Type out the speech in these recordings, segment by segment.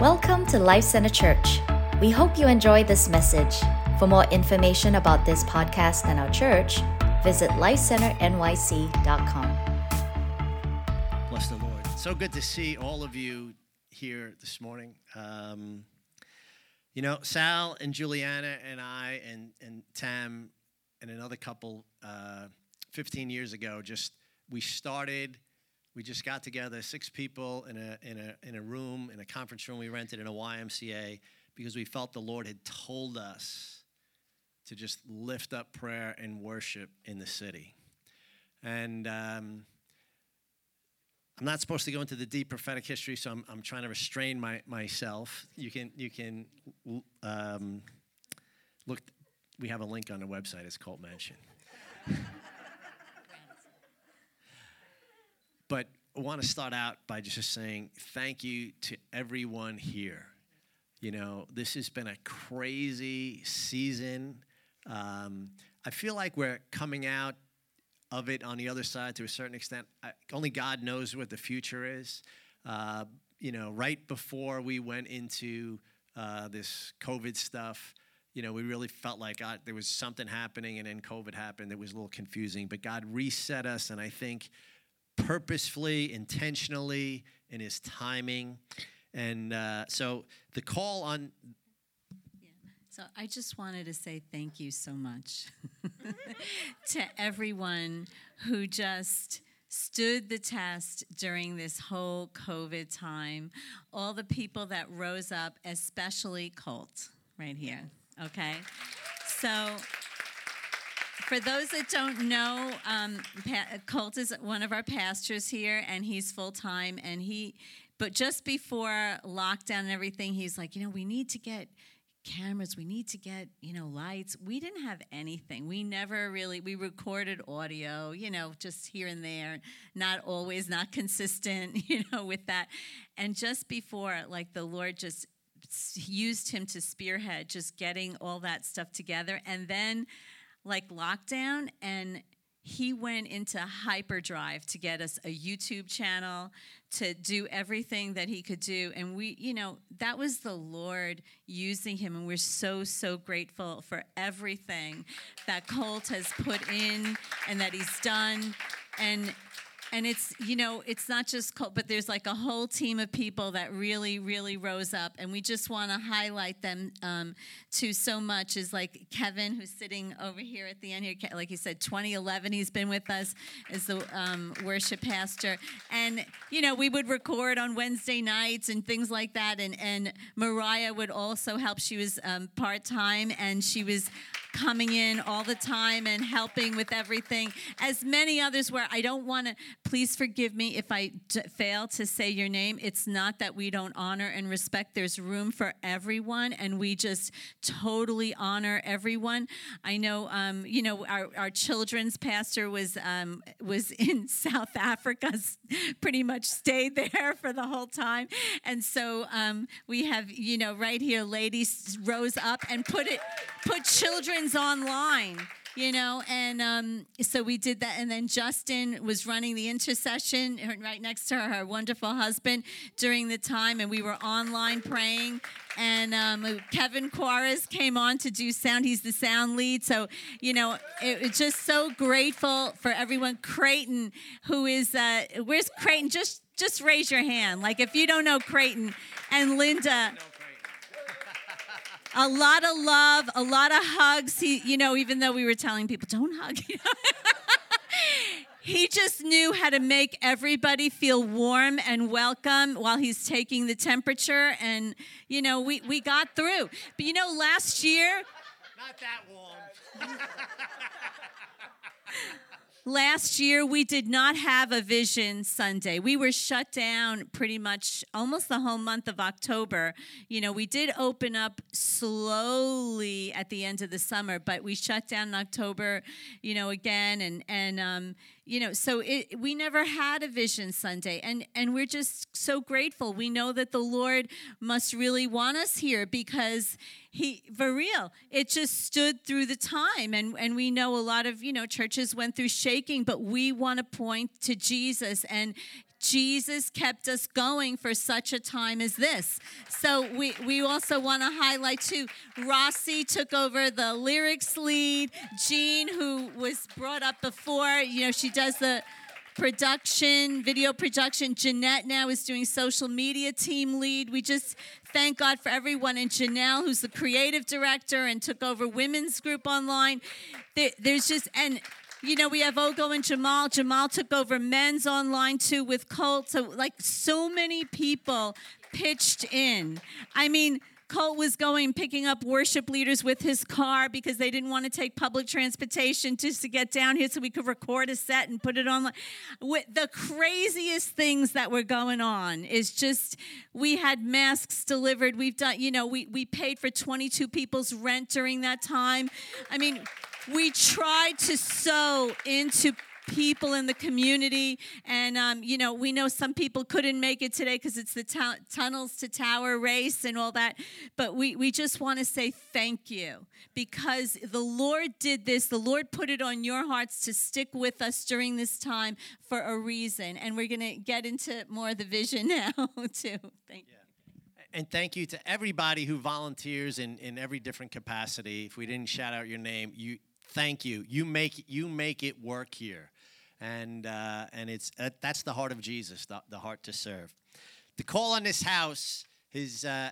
Welcome to Life Center Church. We hope you enjoy this message. For more information about this podcast and our church, visit lifecenternyc.com. Bless the Lord. So good to see all of you here this morning. Um, you know, Sal and Juliana and I and, and Tam and another couple uh, 15 years ago, just we started we just got together, six people in a, in, a, in a room, in a conference room we rented in a YMCA, because we felt the Lord had told us to just lift up prayer and worship in the city. And um, I'm not supposed to go into the deep prophetic history, so I'm, I'm trying to restrain my, myself. You can, you can um, look, we have a link on the website, it's called Mention. But I want to start out by just saying thank you to everyone here. You know, this has been a crazy season. Um, I feel like we're coming out of it on the other side to a certain extent. I, only God knows what the future is. Uh, you know, right before we went into uh, this COVID stuff, you know, we really felt like God, there was something happening, and then COVID happened. It was a little confusing, but God reset us, and I think purposefully, intentionally, in His timing. And uh, so the call on. Yeah. So I just wanted to say thank you so much to everyone who just stood the test during this whole COVID time. All the people that rose up, especially Colt, right here. Okay? So for those that don't know, um, Colt is one of our pastors here, and he's full time. And he, but just before lockdown and everything, he's like, you know, we need to get cameras. We need to get you know lights. We didn't have anything. We never really we recorded audio you know just here and there not always not consistent you know with that. And just before like the lord just used him to spearhead just getting all that stuff together. And then like lockdown and he went into hyperdrive to get us a YouTube channel to do everything that he could do. And we, you know, that was the Lord using him. And we're so, so grateful for everything that Colt has put in and that he's done. And and it's you know it's not just Colt, but there's like a whole team of people that really really rose up. And we just want to highlight them um, to so much is like kevin who's sitting over here at the end here. Like you said 2011 he's been with us as the um, worship pastor. And you know we would record on wednesday nights and things like that. And and mariah would also help. She was um, part-time and she was coming in all the time and helping with everything as many others were i don't want to Please forgive me if I d- fail to say your name. It's not that we don't honor and respect. There's room for everyone, and we just totally honor everyone. I know, um, you know, our, our children's pastor was um, was in South Africa, pretty much stayed there for the whole time, and so um, we have, you know, right here, ladies rose up and put it, put online you know and um, so we did that. And then justin was running the intercession right next to her, her wonderful husband during the time. And we were online praying. And um, kevin quares came on to do sound. He's the sound lead. So you know it, it's just so grateful for everyone. Creighton who is uh, where's creighton? Just just raise your hand. Like if you don't know creighton and linda a lot of love, a lot of hugs. He, you know, even though we were telling people, don't hug. he just knew how to make everybody feel warm and welcome while he's taking the temperature. And, you know, we, we got through. But, you know, last year. Not that warm. Last year, we did not have a Vision Sunday. We were shut down pretty much almost the whole month of October. You know, we did open up slowly at the end of the summer, but we shut down in October, you know, again. And, and um, you know, so it, we never had a Vision Sunday. And, and we're just so grateful. We know that the Lord must really want us here because he for real it just stood through the time and and we know a lot of you know churches went through shaking but we want to point to jesus and Jesus kept us going for such a time as this. So we, we also want to highlight too, Rossi took over the lyrics lead. Jean, who was brought up before, you know, she does the production, video production. Jeanette now is doing social media team lead. We just thank God for everyone. And Janelle, who's the creative director and took over women's group online. There's just, and you know, we have Ogo and Jamal. Jamal took over men's online too with Colt. So, like, so many people pitched in. I mean, Colt was going picking up worship leaders with his car because they didn't want to take public transportation just to get down here so we could record a set and put it on. With the craziest things that were going on is just we had masks delivered. We've done, you know, we, we paid for 22 people's rent during that time. I mean, we tried to sow into people in the community. And, um, you know, we know some people couldn't make it today because it's the tunnels to tower race and all that. But we, we just want to say thank you because the Lord did this. The Lord put it on your hearts to stick with us during this time for a reason. And we're going to get into more of the vision now, too. Thank you. And thank you to everybody who volunteers in, in every different capacity. If we didn't shout out your name, you thank you. You make you make it work here, and uh, and it's uh, that's the heart of Jesus, the, the heart to serve. The call on this house is uh,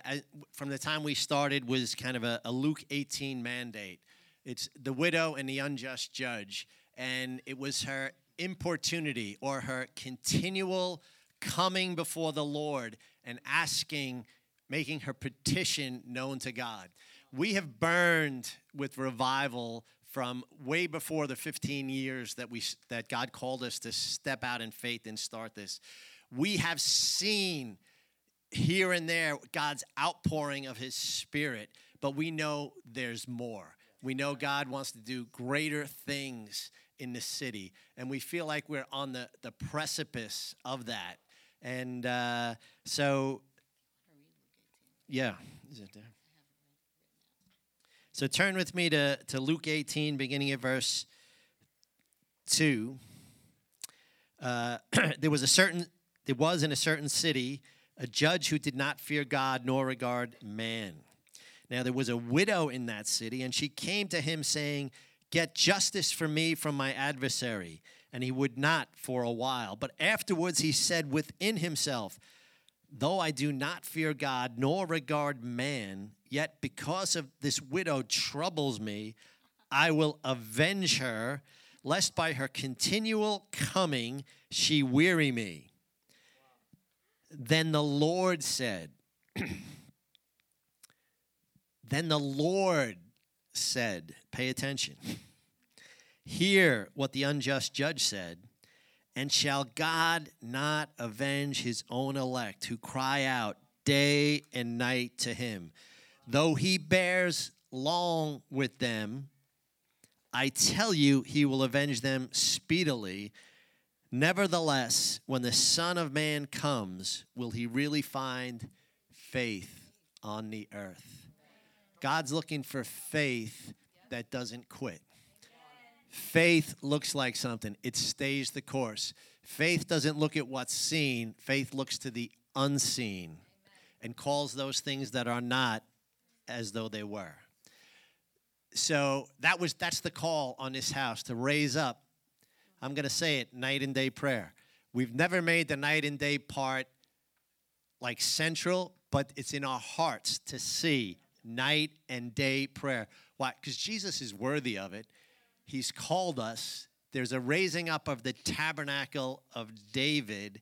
from the time we started was kind of a, a Luke 18 mandate. It's the widow and the unjust judge, and it was her importunity or her continual coming before the Lord and asking, making her petition known to God. We have burned with revival from way before the 15 years that we that God called us to step out in faith and start this. We have seen here and there God's outpouring of his spirit, but we know there's more. We know God wants to do greater things in the city, and we feel like we're on the, the precipice of that. And uh, so, yeah, is it there? So turn with me to, to Luke 18, beginning at verse 2. Uh, there was a certain, there was in a certain city a judge who did not fear God nor regard man. Now there was a widow in that city, and she came to him saying, Get justice for me from my adversary. And he would not for a while. But afterwards he said within himself, Though I do not fear God nor regard man, yet because of this widow troubles me, I will avenge her, lest by her continual coming she weary me. Then the Lord said, Then the Lord said, Pay attention. Hear what the unjust judge said. And shall God not avenge his own elect who cry out day and night to him? Though he bears long with them, I tell you, he will avenge them speedily. Nevertheless, when the Son of Man comes, will he really find faith on the earth? God's looking for faith that doesn't quit. Faith looks like something, it stays the course. Faith doesn't look at what's seen, faith looks to the unseen and calls those things that are not as though they were. So that was that's the call on this house to raise up. I'm going to say it, night and day prayer. We've never made the night and day part like central, but it's in our hearts to see night and day prayer. Why? Because Jesus is worthy of it. He's called us. There's a raising up of the tabernacle of David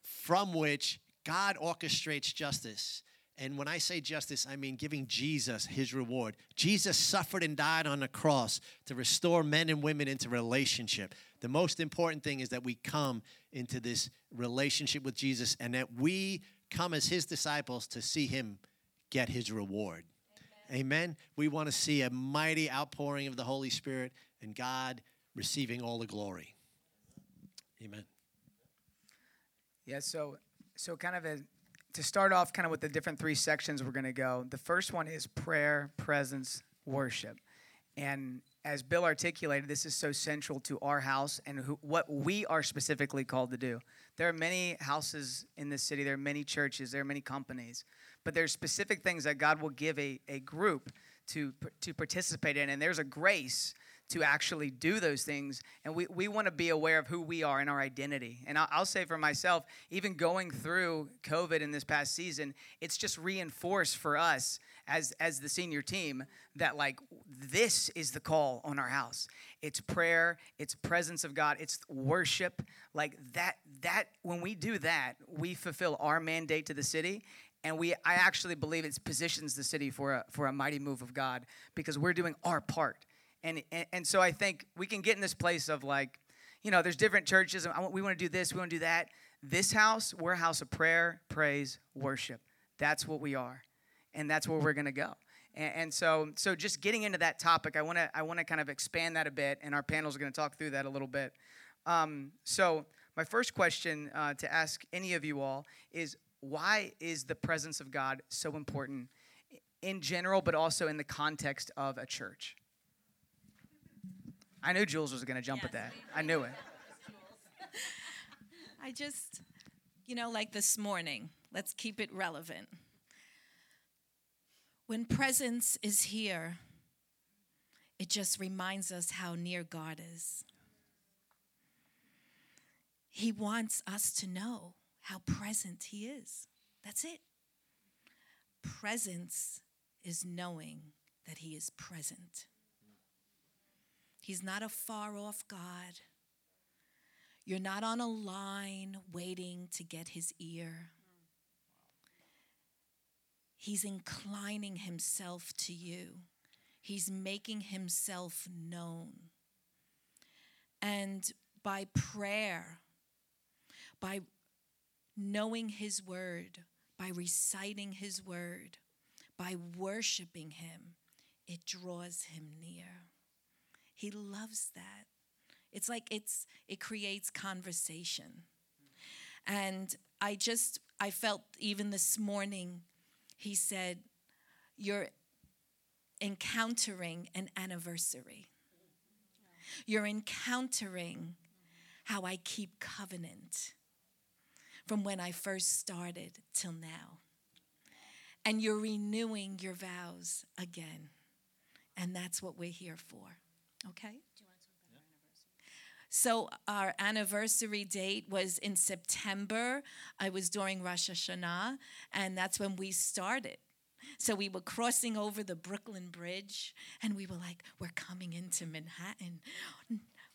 from which God orchestrates justice. And when I say justice, I mean giving Jesus his reward. Jesus suffered and died on the cross to restore men and women into relationship. The most important thing is that we come into this relationship with Jesus and that we come as his disciples to see him get his reward. Amen. We want to see a mighty outpouring of the Holy Spirit and God receiving all the glory. Amen. Yeah, so so kind of a, to start off kind of with the different three sections we're going to go. The first one is prayer, presence, worship. And as Bill articulated, this is so central to our house and who, what we are specifically called to do. There are many houses in this city, there are many churches, there are many companies, but there's specific things that God will give a, a group to, to participate in, and there's a grace to actually do those things. And we, we want to be aware of who we are and our identity. And I'll, I'll, say for myself, even going through COVID in this past season, it's just reinforced for us as, as the senior team that, like, this is the call on our house. It's prayer, it's presence of God, it's worship. Like that, that, when we do that, we fulfill our mandate to the city and we i actually believe it positions the city for a, for a mighty move of god because we're doing our part and, and, so I think we can get in this place of like, you know, there's different churches. And we want to do this, we want to do that. This house, we're a house of prayer, praise, worship. That's what we are, and that's where we're going to go. And, and, so, so just getting into that topic, I want to I want to kind of expand that a bit, and our panel is going to talk through that a little bit. Um, so, my first question uh, to ask any of you all is, why is the presence of God so important in general, but also in the context of a church? I knew Jules was going to jump yes, at that. I knew it. I just, you know, like this morning, let's keep it relevant. When presence is here, it just reminds us how near God is. He wants us to know how present He is. That's it. Presence is knowing that He is present. He's not a far off God. You're not on a line waiting to get his ear. He's inclining himself to you, he's making himself known. And by prayer, by knowing his word, by reciting his word, by worshiping him, it draws him near. He loves that. It's like it's it creates conversation. And I just I felt even this morning he said you're encountering an anniversary. You're encountering how I keep covenant from when I first started till now. And you're renewing your vows again. And that's what we're here for. Okay? So our anniversary date was in September. I was during Rosh Hashanah, and that's when we started. So we were crossing over the Brooklyn Bridge, and we were like, we're coming into Manhattan.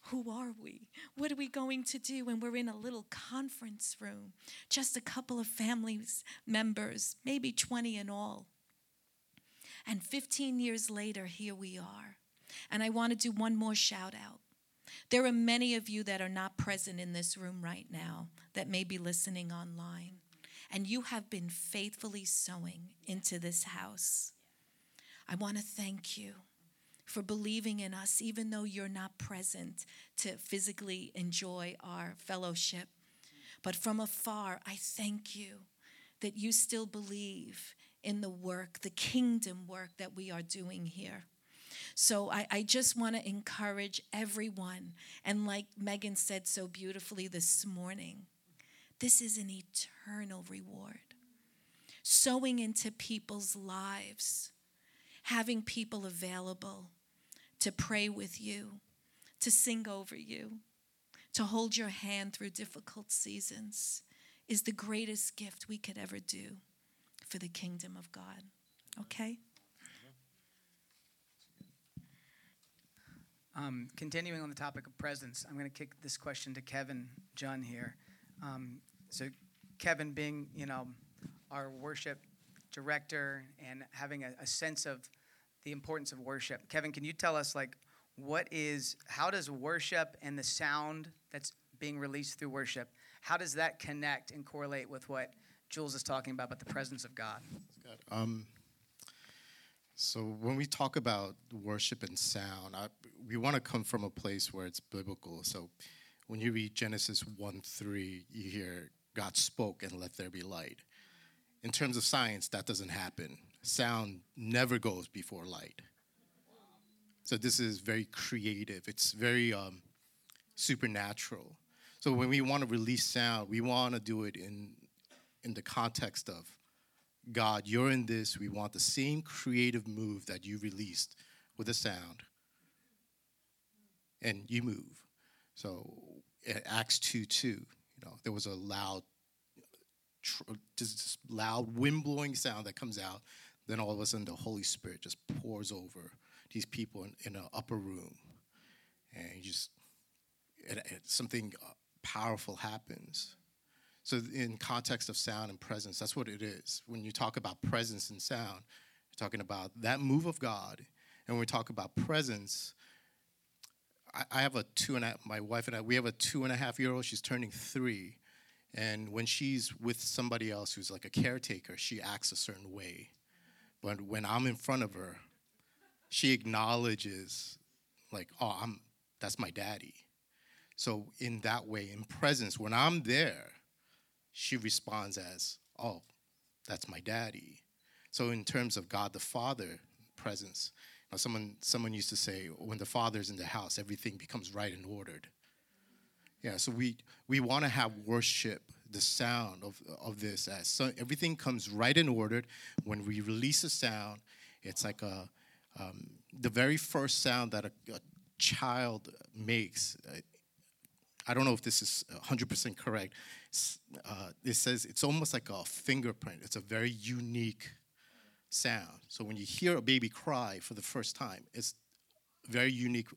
Who are we? What are we going to do? And we're in a little conference room, just a couple of family members, maybe 20 in all. And 15 years later, here we are. And I want to do one more shout out. There are many of you that are not present in this room right now that may be listening online, and you have been faithfully sowing into this house. I want to thank you for believing in us, even though you're not present to physically enjoy our fellowship. But from afar, I thank you that you still believe in the work, the kingdom work that we are doing here. So I, I just want to encourage everyone. And like Megan said so beautifully this morning, this is an eternal reward. Sowing into people's lives, having people available to pray with you, to sing over you, to hold your hand through difficult seasons is the greatest gift we could ever do for the kingdom of God. Okay? Um, continuing on the topic of presence, I'm going to kick this question to Kevin Jun here. Um, so, Kevin, being you know our worship director and having a, a, sense of the importance of worship, Kevin, can you tell us like what is how does worship and the sound that's being released through worship, how does that connect and correlate with what Jules is talking about, about the presence of God? Um, so when we talk about worship and sound, I, we want to come from a place where it's biblical. So when you read Genesis 1 3, you hear God spoke and let there be light. In terms of science, that doesn't happen. Sound never goes before light. So this is very creative. It's very um, supernatural. So when we want to release sound, we want to do it in in the context of God, you're in this. We want the same creative move that you released with a sound. And you move. So Acts 2 2, you know, there was a loud, just loud wind blowing sound that comes out. Then all of a sudden, the Holy Spirit just pours over these people in, in an upper room. And you just, it, it, something uh, powerful happens. So, in context of sound and presence, that's what it is. When you talk about presence and sound, you're talking about that move of God. And when we talk about presence, I, I have a two and my wife and I, we have a two and a half year old. She's turning three. And when she's with somebody else who's like a caretaker, she acts a certain way. But when I'm in front of her, she acknowledges, like, oh, I'm, that's my daddy. So, in that way, in presence, when I'm there, she responds as, Oh, that's my daddy. So, in terms of God the Father presence, now someone, someone used to say, when the Father's in the house, everything becomes right and ordered. Yeah, so we, we want to have worship, the sound of, of this, as so everything comes right and ordered. When we release a sound, it's like a, um, the very first sound that a, a child makes. Uh, I don't know if this is 100% correct uh, it says it's almost like a fingerprint. It's a very unique sound. So when you hear a baby cry for the first time, it's very unique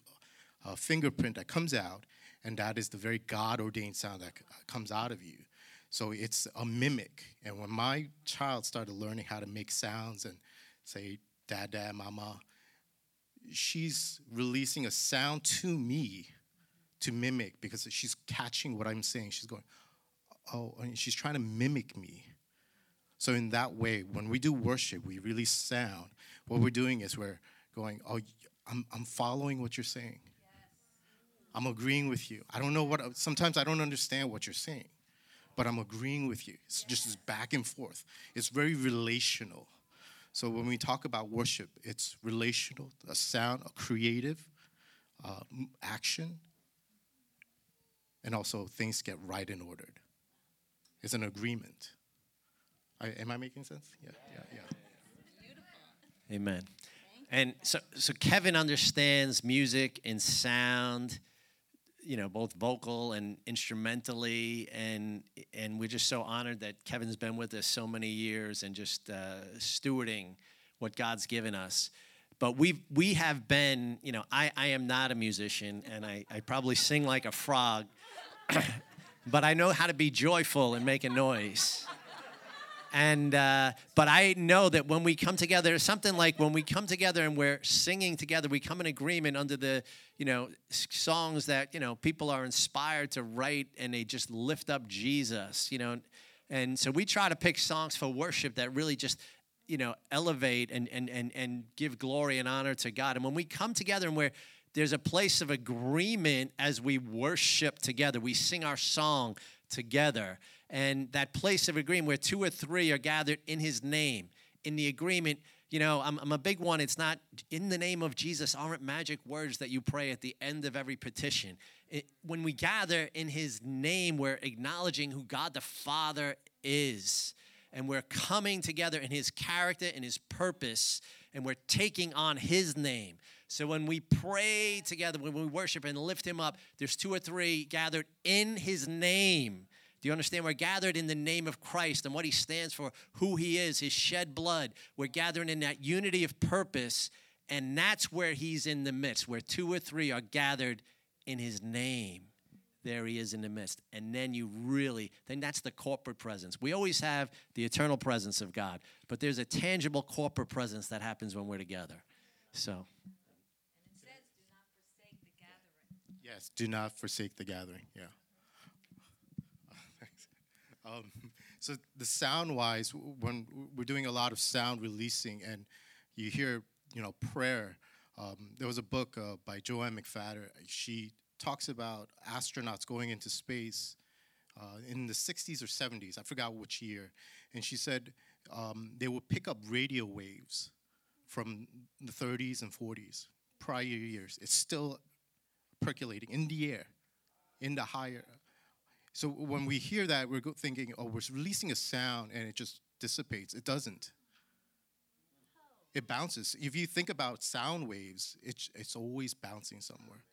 uh, fingerprint that comes out, and that is the very God ordained sound that c- comes out of you. So it's a mimic. And when my child started learning how to make sounds and say, Dad, Dad, Mama, she's releasing a sound to me to mimic because she's catching what I'm saying. She's going, oh, and she's trying to mimic me. So in that way, when we do worship, we really sound. What we're doing is we're going, oh, I'm, I'm following what you're saying. I'm agreeing with you. I don't know what, sometimes I don't understand what you're saying, but I'm agreeing with you. It's just this back and forth. It's very relational. So when we talk about worship, it's relational, a sound, a creative uh, action, and also things get right and ordered. It's an agreement. I, am I making sense? Yeah, yeah, yeah. Amen. And so, so Kevin understands music and sound, you know, both vocal and instrumentally, and and we're just so honored that Kevin's been with us so many years and just uh, stewarding what God's given us. But we we have been, you know, I, I am not a musician, and I, I probably sing like a frog. But I know how to be joyful and make a noise. And uh, but I know that when we come together, something like when we come together and we're singing together, we come in agreement under the you know songs that you know people are inspired to write, and they just lift up Jesus, you know. And so we try to pick songs for worship that really just you know elevate and and and and give glory and honor to God. And when we come together and we're there's a place of agreement as we worship together. We sing our song together. And that place of agreement where two or three are gathered in his name, in the agreement, you know, I'm, I'm a big one. It's not in the name of Jesus aren't magic words that you pray at the end of every petition. It, when we gather in his name, we're acknowledging who God the Father is. And we're coming together in his character and his purpose, and we're taking on his name. So when we pray together, when we worship and lift him up, there's two or three gathered in his name. Do you understand? We're gathered in the name of Christ and what he stands for, who he is, his shed blood. We're gathering in that unity of purpose, and that's where he's in the midst, where two or three are gathered in his name. There he is in the midst. And then you really, then that's the corporate presence. We always have the eternal presence of God, but there's a tangible corporate presence that happens when we're together. So. Yes, do not forsake the gathering. Yeah. um, so the sound wise, when we're doing a lot of sound releasing, and you hear, you know, prayer. Um, there was a book uh, by Joanne McFadden. She talks about astronauts going into space uh, in the 60s or 70s. I forgot which year. And she said um, they would pick up radio waves from the 30s and 40s prior years. It's still percolating in the air, in the higher. So when we hear that, we're thinking, oh, we're releasing a sound and it just dissipates. It doesn't. It bounces. If you think about sound waves, it's, it's always bouncing somewhere.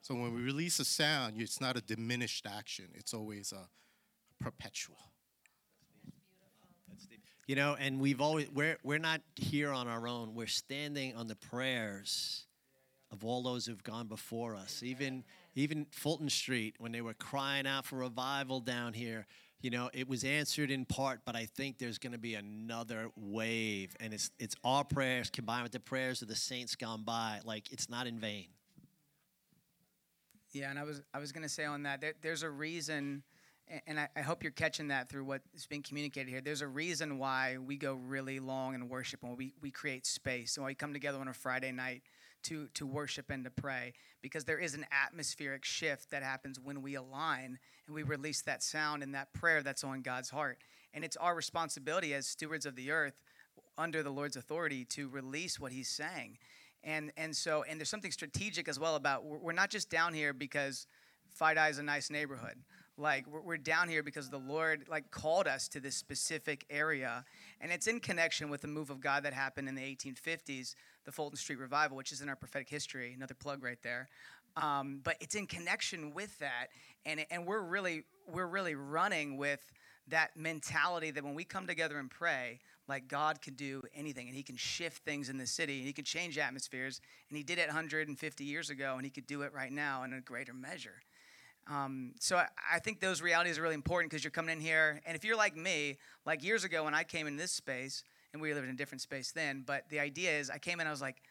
So when we release a sound, it's not a diminished action, it's always a perpetual. You know, and we've always we're we're not here on our own. We're standing on the prayers of all those who've gone before us. Even even Fulton Street when they were crying out for revival down here, you know, it was answered in part, but I think there's going to be another wave and it's it's our prayers combined with the prayers of the saints gone by. Like it's not in vain. Yeah, and I was I was going to say on that there, there's a reason and I, I, hope you're catching that through what is being communicated here. There's a reason why we go really long in worship and we, we create space. And we come together on a Friday night to, to worship and to pray because there is an atmospheric shift that happens when we align and we release that sound and that prayer that's on God's heart. And it's our responsibility as stewards of the earth under the Lord's authority to release what He's saying. And, and so, and there's something strategic as well about we're not just down here because FiDi is a nice neighborhood like we're down here because the lord like called us to this specific area. And it's in connection with the move of god that happened in the 1850s the fulton street revival which is in our prophetic history. Another plug right there. Um, but it's in connection with that. And, and we're really we're really running with that mentality that when we come together and pray like god can do anything. And he can shift things in the city. And he can change atmospheres. And he did it 150 years ago. And he could do it right now in a greater measure um, so I, I, think those realities are really important because you're coming in here, and if you're like me, like years ago when I came in this space, and we lived in a different space then, but the idea is I came in, I was like,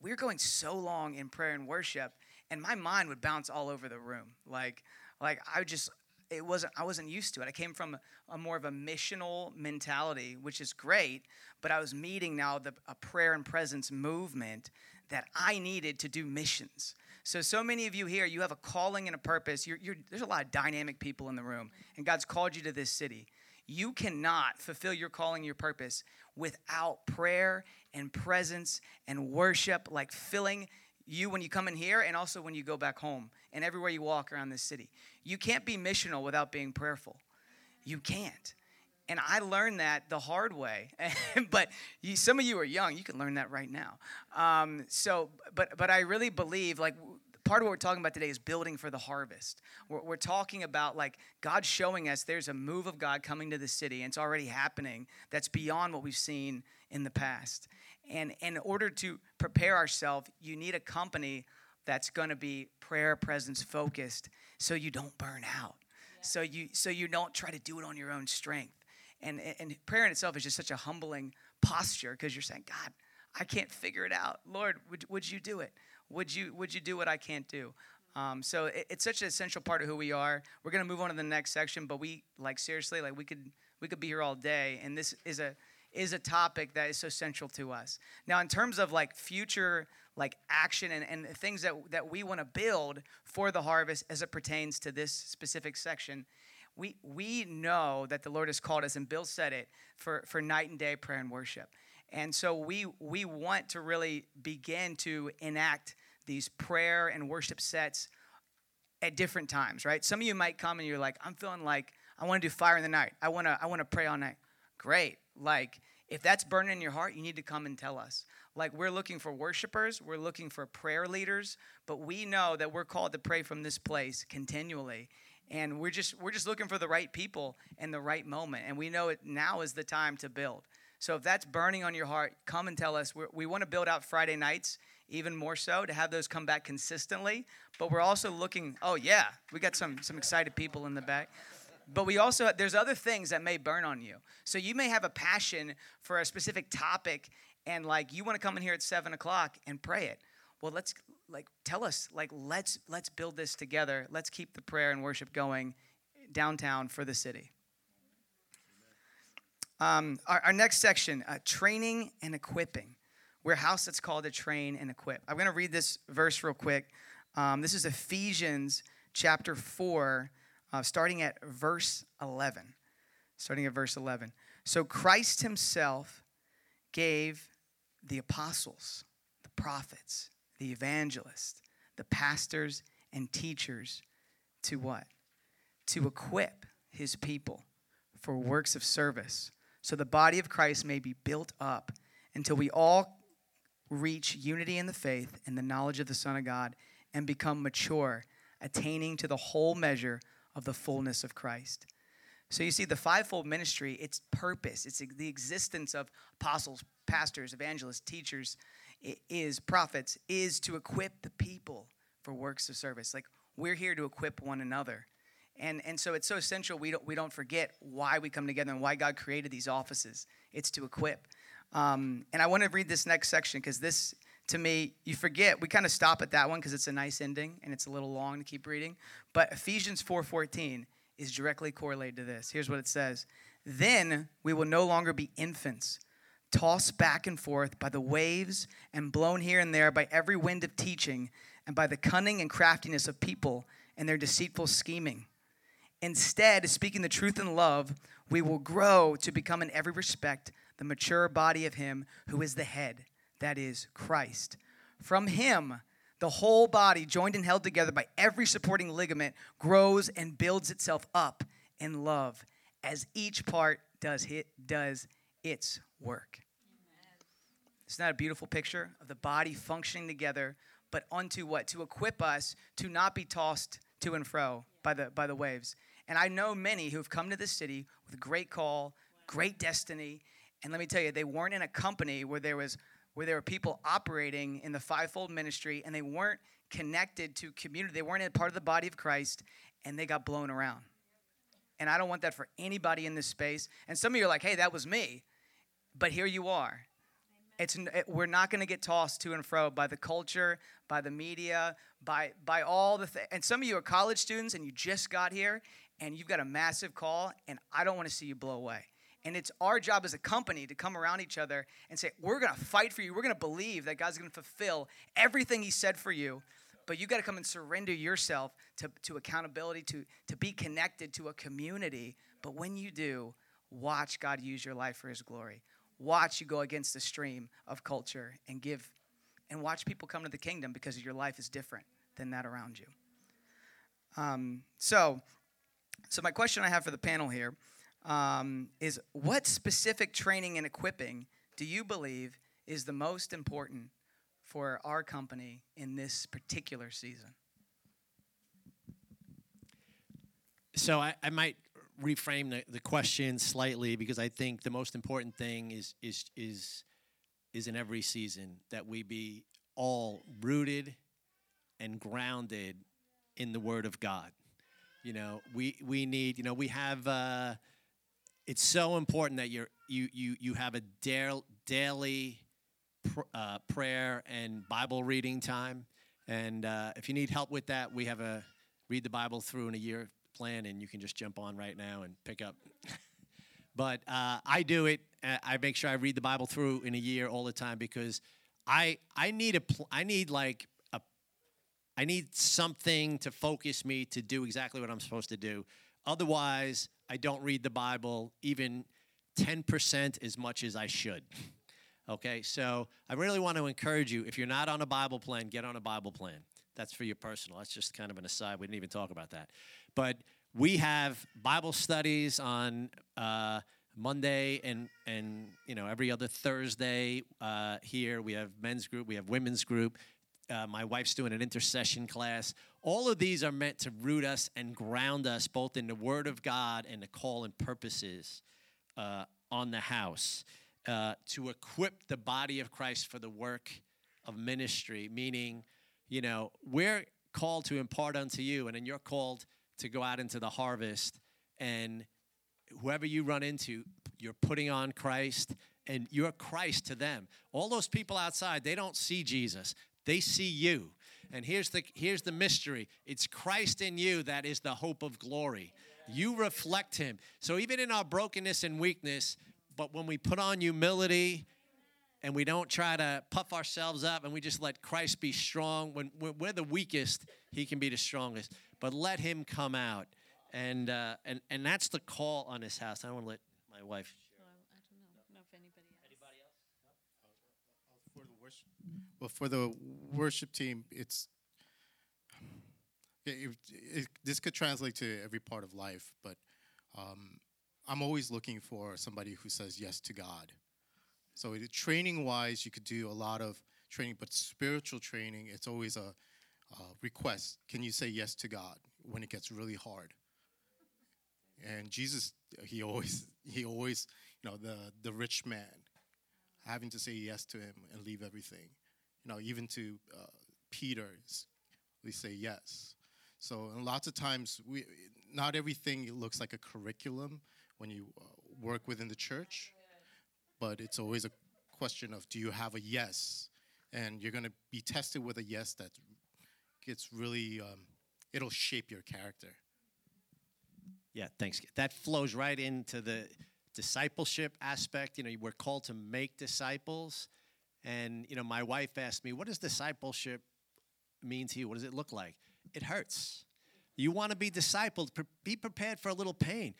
we're going so long in prayer and worship, and my mind would bounce all over the room. Like, like I just, it wasn't, I wasn't used to it. I came from a, a more of a missional mentality, which is great, but I was meeting now the, a prayer and presence movement that I needed to do missions. So, so many of you here, you have a calling and a purpose. You're, you're, there's a lot of dynamic people in the room, and God's called you to this city. You cannot fulfill your calling, your purpose, without prayer and presence and worship, like filling you when you come in here and also when you go back home and everywhere you walk around this city. You can't be missional without being prayerful. You can't. And I learned that the hard way. but you, some of you are young; you can learn that right now. Um, so, but but I really believe like part of what we're talking about today is building for the harvest. We're, we're, talking about like God showing us there's a move of God coming to the city, and it's already happening. That's beyond what we've seen in the past. And, in order to prepare ourselves, you need a company that's going to be prayer presence focused, so you don't burn out. Yeah. So you so you don't try to do it on your own strength. And, and prayer in itself is just such a humbling posture because you're saying, God, I can't figure it out. Lord, would, would you do it? Would you, would you do what I can't do? Um, so it, it's such an essential part of who we are. We're gonna move on to the next section, but we like seriously, like we could we could be here all day, and this is a is a topic that is so central to us. Now, in terms of like future like action and, and things that that we want to build for the harvest as it pertains to this specific section, we, we know that the Lord has called us, and Bill said it, for, for night and day prayer and worship. And so we, we want to really begin to enact these prayer and worship sets at different times, right? Some of you might come and you're like, I'm feeling like I want to do fire in the night. I want to I want to pray all night. Great. Like if that's burning in your heart, you need to come and tell us. Like we're looking for worshipers, we're looking for prayer leaders, but we know that we're called to pray from this place continually and we're just we're just looking for the right people and the right moment and we know it now is the time to build so if that's burning on your heart come and tell us. We're, we want to build out friday nights even more so to have those come back consistently. But we're also looking oh yeah we got some some excited people in the back. But we also there's other things that may burn on you. So you may have a passion for a specific topic and like you want to come in here at seven o'clock and pray it. Well let's like tell us like let's let's build this together. Let's keep the prayer and worship going downtown for the city um, our, our, next section uh, training and equipping. We're a house that's called to train and equip. I'm going to read this verse real quick. Um, this is ephesians chapter 4 uh, starting at verse 11 starting at verse 11 so christ himself gave the apostles the prophets, the evangelists, the pastors, and teachers to what? To equip his people for works of service, so the body of Christ may be built up until we all reach unity in the faith and the knowledge of the Son of God and become mature, attaining to the whole measure of the fullness of Christ. So you see, the fivefold ministry, its purpose, it's the existence of apostles, pastors, evangelists, teachers, is prophets, is to equip the people for works of service. Like we're here to equip one another. And, and so it's so essential we don't, we don't forget why we come together and why God created these offices. It's to equip. Um, and I want to read this next section because this, to me, you forget. We kind of stop at that one because it's a nice ending and it's a little long to keep reading. But Ephesians 4.14 is directly correlated to this. Here's what it says. Then we will no longer be infants, tossed back and forth by the waves and blown here and there by every wind of teaching and by the cunning and craftiness of people and their deceitful scheming. Instead, speaking the truth in love, we will grow to become in every respect the mature body of Him who is the head, that is, Christ. From Him, the whole body, joined and held together by every supporting ligament, grows and builds itself up in love as each part does, hit, does its work. Isn't that a beautiful picture of the body functioning together, but unto what? To equip us to not be tossed to and fro by the, by the waves. And I know many who have come to this city with great call, great destiny. And let me tell you, they weren't in a company where there was where there were people operating in the fivefold ministry and they weren't connected to community. They weren't a part of the body of Christ and they got blown around. And I don't want that for anybody in this space. And some of you are like, hey, that was me. But here you are. It's, it, we're not going to get tossed to and fro by the culture, by the media, by, by all the things. And some of you are college students and you just got here and you've got a massive call, and I don't want to see you blow away. And it's our job as a company to come around each other and say, We're going to fight for you. We're going to believe that God's going to fulfill everything He said for you. But you've got to come and surrender yourself to, to accountability, to, to be connected to a community. But when you do, watch God use your life for His glory. Watch you go against the stream of culture and give, and watch people come to the kingdom because your life is different than that around you. Um, so, so, my question I have for the panel here um, is what specific training and equipping do you believe is the most important for our company in this particular season? So, I, I might reframe the, the question slightly because I think the most important thing is, is, is, is in every season that we be all rooted and grounded in the Word of God. You know, we we need. You know, we have. Uh, it's so important that you're you you you have a da- daily pr- uh, prayer and Bible reading time. And uh, if you need help with that, we have a read the Bible through in a year plan, and you can just jump on right now and pick up. but uh, I do it. Uh, I make sure I read the Bible through in a year all the time because I I need a pl- I need like I need something to focus me to do exactly what I'm supposed to do. Otherwise, I don't read the Bible even 10% as much as I should. Okay, so I really want to encourage you if you're not on a Bible plan, get on a Bible plan. That's for your personal. That's just kind of an aside. We didn't even talk about that. But we have Bible studies on uh, Monday and and you know every other Thursday uh, here. We have men's group, we have women's group. Uh, my wife's doing an intercession class. All of these are meant to root us and ground us both in the Word of God and the call and purposes uh, on the house uh, to equip the body of Christ for the work of ministry, meaning, you know, we're called to impart unto you, and then you're called to go out into the harvest. And whoever you run into, you're putting on Christ and you're Christ to them. All those people outside, they don't see Jesus. They see you. And here's the here's the mystery. It's Christ in you that is the hope of glory. You reflect him. So even in our brokenness and weakness, but when we put on humility and we don't try to puff ourselves up and we just let Christ be strong, when we're the weakest, he can be the strongest. But let him come out. And uh, and and that's the call on this house. I don't want to let my wife For the worship, well, for the worship team, it's it, it, this could translate to every part of life, but um, I'm always looking for somebody who says yes to God. So training wise, you could do a lot of training, but spiritual training, it's always a, a request. Can you say yes to God when it gets really hard? And Jesus, he always, he always, you know, the the rich man, having to say yes to him and leave everything. Know, even to uh, Peter, we say yes. So, and lots of times, we not everything looks like a curriculum when you uh, work within the church, but it's always a question of do you have a yes, and you're going to be tested with a yes that gets really, um, it'll shape your character. Yeah, thanks. That flows right into the discipleship aspect. You know, we're called to make disciples. And, you know, my wife asked me, what does discipleship mean to you? What does it look like? It hurts. You want to be discipled, be prepared for a little pain.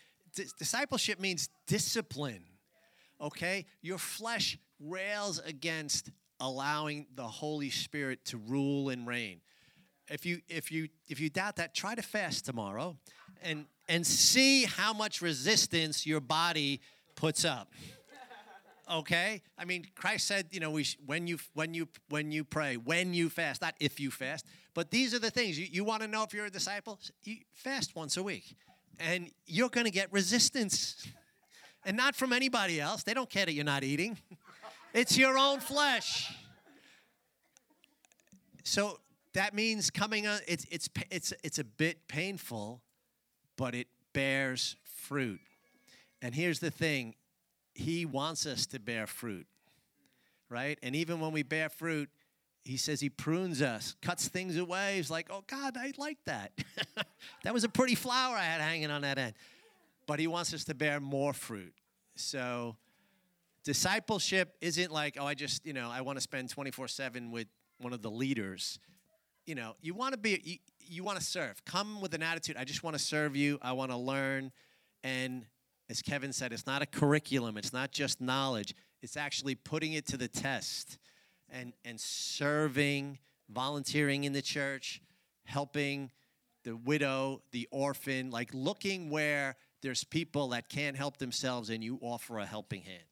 Discipleship means discipline, okay? Your flesh rails against allowing the Holy Spirit to rule and reign. If you if you if you doubt that, try to fast tomorrow and and see how much resistance your body puts up. Okay? I mean, Christ said, you know, we when you when you when you pray, when you fast, not if you fast, but these are the things. You, you want to know if you're a disciple? You fast once a week. And you're going to get resistance. And not from anybody else. They don't care that you're not eating. It's your own flesh. So that means coming on it's it's it's it's a bit painful but it bears fruit. And here's the thing He wants us to bear fruit, right? And even when we bear fruit, He says He prunes us, cuts things away. He's like, oh, God, I like that. that was a pretty flower I had hanging on that end. But He wants us to bear more fruit. So, discipleship isn't like, oh, I just, you know, I want to spend 24 7 with one of the leaders. You know, you want to be, you, you want to serve. Come with an attitude, I just want to serve you, I want to learn. And as Kevin said, it's not a curriculum, it's not just knowledge, it's actually putting it to the test and, and serving, volunteering in the church, helping the widow, the orphan, like looking where there's people that can't help themselves and you offer a helping hand.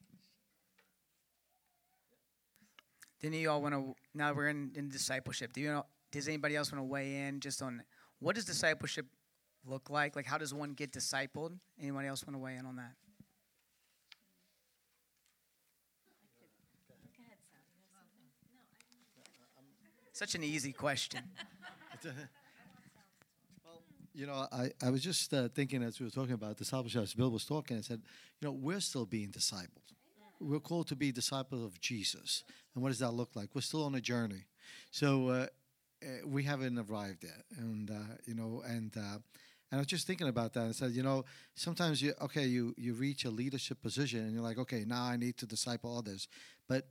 Then you all want to, now we're in, in discipleship. Do you know, does anybody else want to weigh in just on what does discipleship look like? Like, how does one get discipled? Anybody else want to weigh in on that? Such an easy question. well, you know, I, I was just uh, thinking as we were talking about discipleship, as Bill was talking, I said, you know, we're still being discipled. We're called to be disciples of Jesus. And what does that look like? We're still on a journey. So, uh, uh, we haven't arrived yet, and uh, you know, and uh, and I was just thinking about that. and said, you know, sometimes you okay, you you reach a leadership position, and you're like, okay, now I need to disciple others, but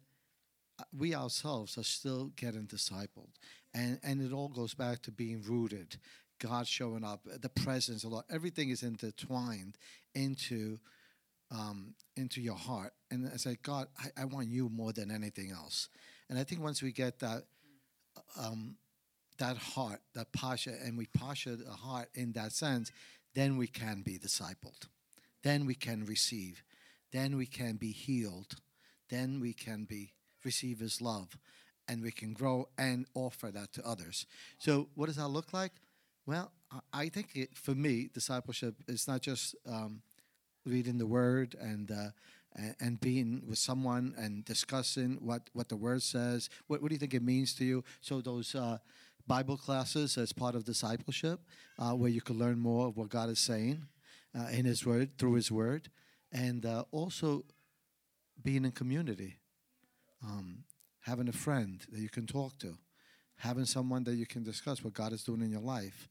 we ourselves are still getting discipled, and and it all goes back to being rooted. God showing up, the presence, a lot, everything is intertwined into um, into your heart. And I said, God, I, I, want you more than anything else. And I think once we get that um, that heart, that pasha, and we pasha the heart in that sense, then we can be discipled. Then we can receive. Then we can be healed. Then we can be receive His love, and we can grow and offer that to others. So, what does that look like? Well, I think it, for me, discipleship is not just um, reading the Word and uh, and being with someone and discussing what, what the word says. What, what do you think it means to you? So those uh, Bible classes as part of discipleship, uh, where you can learn more of what God is saying uh, in His Word, through His Word, and uh, also being in community, um, having a friend that you can talk to, having someone that you can discuss what God is doing in your life,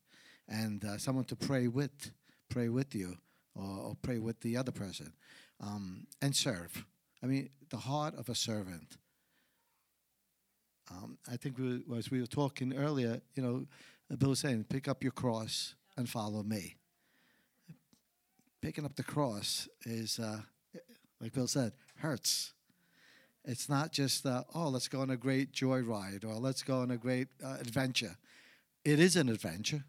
and uh, someone to pray with, pray with you, or, or pray with the other person, um, and serve. I mean, the heart of a servant um, I think we, as we were talking earlier, you know, Bill was saying, pick up your cross and follow me. Picking up the cross is, uh, like Bill said, hurts. It's not just, uh, oh, let's go on a great joyride or let's go on a great uh, adventure. It is an adventure,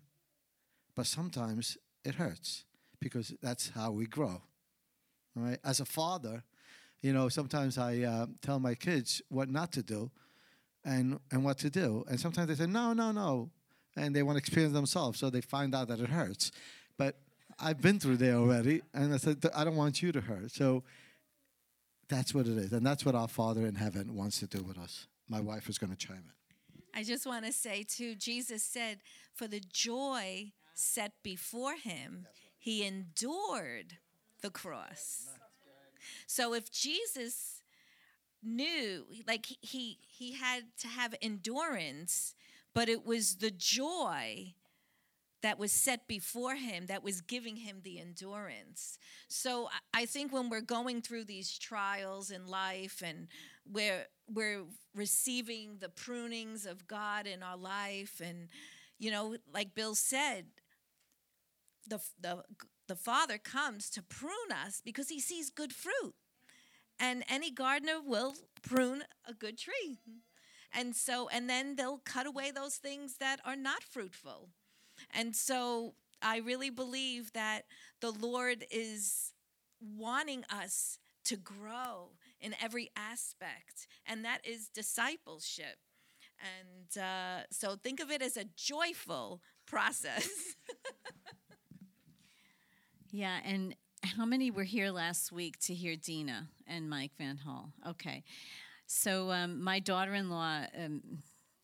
but sometimes it hurts because that's how we grow. Right? As a father, you know, sometimes I uh, tell my kids what not to do and, and what to do. And sometimes they say, no, no, no. And they want to experience themselves, so they find out that it hurts. But I've been through there already, and I said, I don't want you to hurt. So that's what it is. And that's what our Father in heaven wants to do with us. My wife is going to chime in. I just want to say, too, Jesus said, for the joy set before him, he endured the cross. So if Jesus knew, like he he had to have endurance, but it was the joy that was set before him that was giving him the endurance. So I think when we're going through these trials in life and we're we're receiving the prunings of God in our life and you know like Bill said the the the father comes to prune us because he sees good fruit. And any gardener will prune a good tree. And so and then they'll cut away those things that are not fruitful. And so I really believe that the Lord is wanting us to grow in every aspect, and that is discipleship. And uh, so think of it as a joyful process. yeah, and how many were here last week to hear Dina and Mike Van Hall? Okay. So um, my daughter-in-law, um,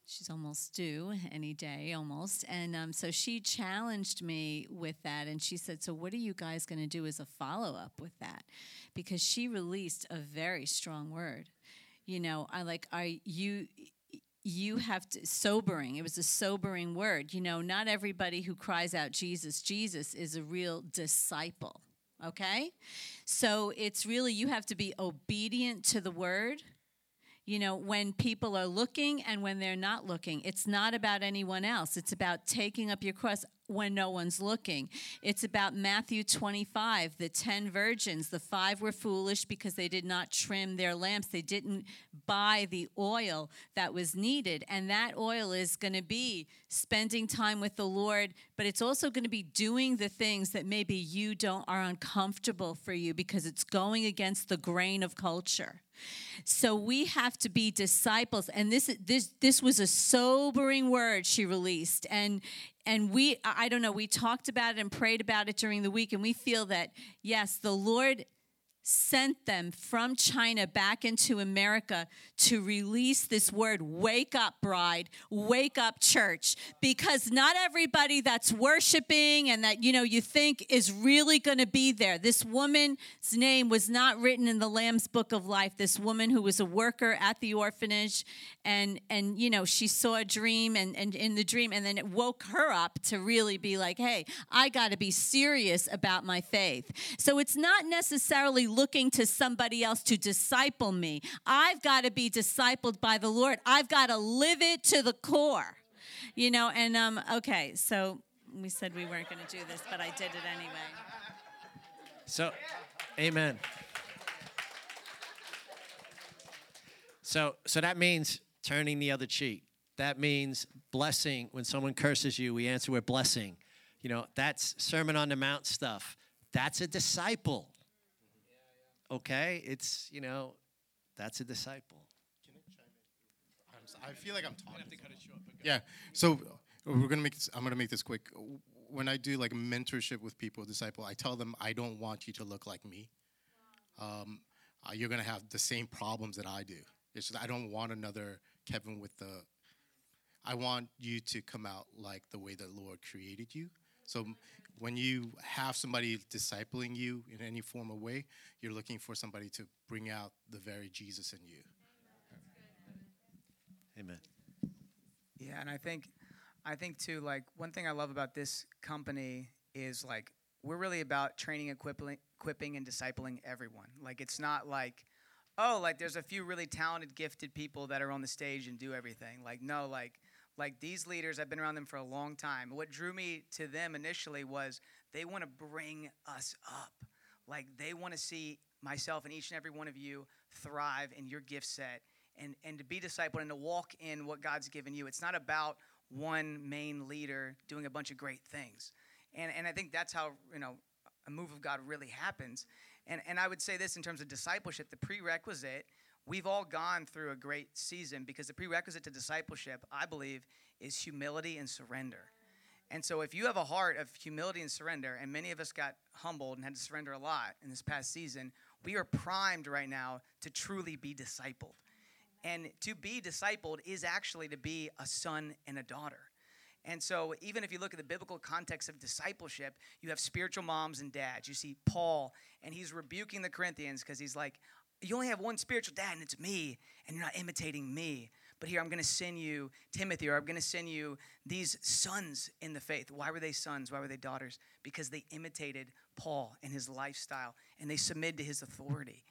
she's almost due any day almost. And um, so she challenged me with that and she said so what are you guys going to do as a follow-up with that? Because she released a very strong word. You know i like are you you have to sobering it was a sobering word. You know not everybody who cries out jesus jesus is a real disciple okay so it's really you have to be obedient to the word you know, when people are looking and when they're not looking. It's not about anyone else. It's about taking up your cross when no one's looking. It's about Matthew 25, the 10 virgins. The five were foolish because they did not trim their lamps. They didn't buy the oil that was needed. And that oil is going to be spending time with the Lord, but it's also going to be doing the things that maybe you don't are uncomfortable for you because it's going against the grain of culture. So we have to be disciples. And this this this was a sobering word she released. And and we i don't know we talked about it and prayed about it during the week and we feel that yes the lord sent them from China back into America to release this word wake up, bride, wake up, church. Because not everybody that's worshiping and that, you know, you think is really going to be there. This woman's name was not written in the Lamb's book of life. This woman who was a worker at the orphanage and, and you know, she saw a dream and, and in the dream, and then it woke her up to really be like, hey, I got to be serious about my faith. So it's not necessarily looking to somebody else to disciple me. I've got to be discipled by the Lord. I've got to live it to the core. You know, and um, okay, so we said we weren't going to do this, but I did it anyway. So, amen. So, so that means turning the other cheek. That means blessing. When someone curses you, we answer with blessing. You know, that's Sermon on the Mount stuff. That's a disciple okay? It's, you know, that's a disciple. I feel like I'm talking. Yeah. So we're gonna make. This, I'm gonna make this quick. When I do like mentorship with people, disciple, I tell them I don't want you to look like me. Um, uh, you're gonna have the same problems that I do. It's just I don't want another Kevin with the. I want you to come out like the way the Lord created you. So when you have somebody discipling you in any form of way, you're looking for somebody to bring out the very Jesus in you. Amen. Yeah, and I think I think too like one thing I love about this company is like we're really about training, equipping, equipping and discipling everyone. Like it's not like oh, like there's a few really talented, gifted people that are on the stage and do everything. Like no, like like these leaders, I've been around them for a long time. What drew me to them initially was they want to bring us up. Like they want to see myself and each and every one of you thrive in your gift set and, and to be discipled and to walk in what God's given you. It's not about one main leader doing a bunch of great things. And, and I think that's how, you know, a move of God really happens. And, and I would say this in terms of discipleship, the prerequisite, we've all gone through a great season because the prerequisite to discipleship, I believe, is humility and surrender. And so if you have a heart of humility and surrender, and many of us got humbled and had to surrender a lot in this past season, we are primed right now to truly be discipled. And to be discipled is actually to be a son and a daughter. And so, even if you look at the biblical context of discipleship, you have spiritual moms and dads. You see Paul, and he's rebuking the Corinthians because he's like, You only have one spiritual dad, and it's me, and you're not imitating me. But here, I'm going to send you Timothy, or I'm going to send you these sons in the faith. Why were they sons? Why were they daughters? Because they imitated Paul and his lifestyle, and they submitted to his authority.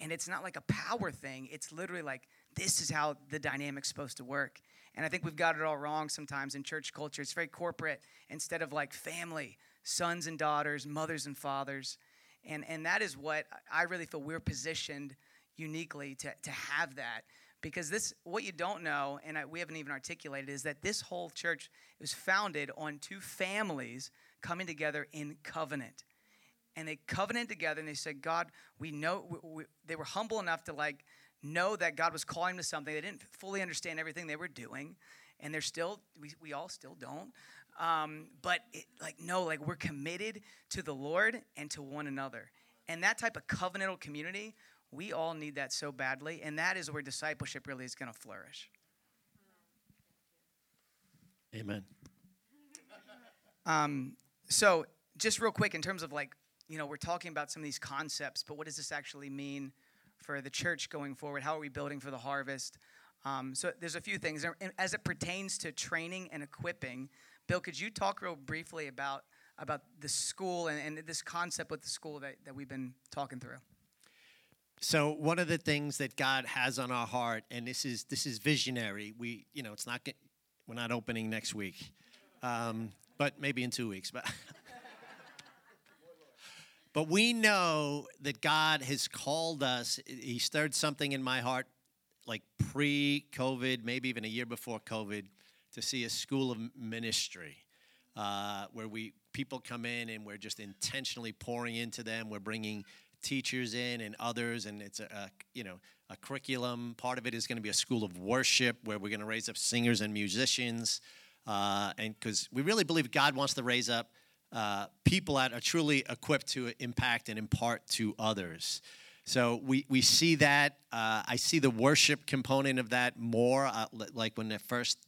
And it's not like a power thing, it's literally like, this is how the dynamic's supposed to work. And I think we've got it all wrong sometimes in church culture. It's very corporate instead of like family, sons and daughters, mothers and fathers. And, and that is what I really feel we're positioned uniquely to, to have that. Because this, what you don't know, and I, we haven't even articulated, is that this whole church was founded on two families coming together in covenant. And they covenanted together and they said, God, we know, we, we, they were humble enough to like know that God was calling to something. They didn't fully understand everything they were doing, and they're still, we, we all still don't. Um, but it, like, no, like we're committed to the Lord and to one another. And that type of covenantal community, we all need that so badly. And that is where discipleship really is going to flourish. Amen. Um, so, just real quick, in terms of like, you know, we're talking about some of these concepts, but what does this actually mean for the church going forward? How are we building for the harvest? Um, so there's a few things as it pertains to training and equipping. Bill, could you talk real briefly about about the school and, and this concept with the school that, that we've been talking through? So one of the things that God has on our heart, and this is this is visionary. We, you know, it's not get, we're not opening next week, um, but maybe in two weeks. But But we know that God has called us. He stirred something in my heart like pre COVID, maybe even a year before COVID, to see a school of ministry uh, where we people come in and we're just intentionally pouring into them. We're bringing teachers in and others, and it's a, a you know a curriculum. Part of it is going to be a school of worship where we're going to raise up singers and musicians, uh, and because we really believe God wants to raise up uh, people that are truly equipped to impact and impart to others. So we, we see that. Uh, I see the worship component of that more. Uh, like when it first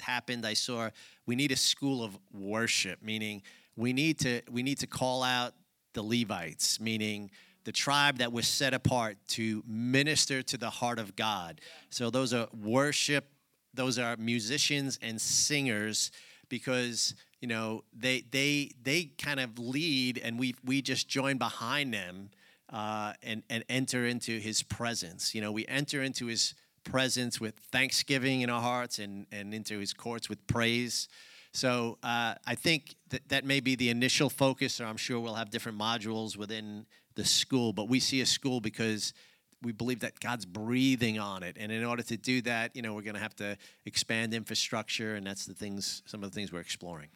happened, I saw we need a school of worship, meaning we need to we need to call out the Levites, meaning the tribe that was set apart to minister to the heart of God. So those are worship, those are musicians and singers because you know they they they kind of lead and we we just join behind them uh, and and enter into his presence you know we enter into his presence with thanksgiving in our hearts and and into his courts with praise so uh, I think that that may be the initial focus, or I'm sure we'll have different modules within the school. But we see a school because we believe that God's breathing on it. And in order to do that, you know, we're going to have to expand infrastructure, and that's the things, some of the things we're exploring.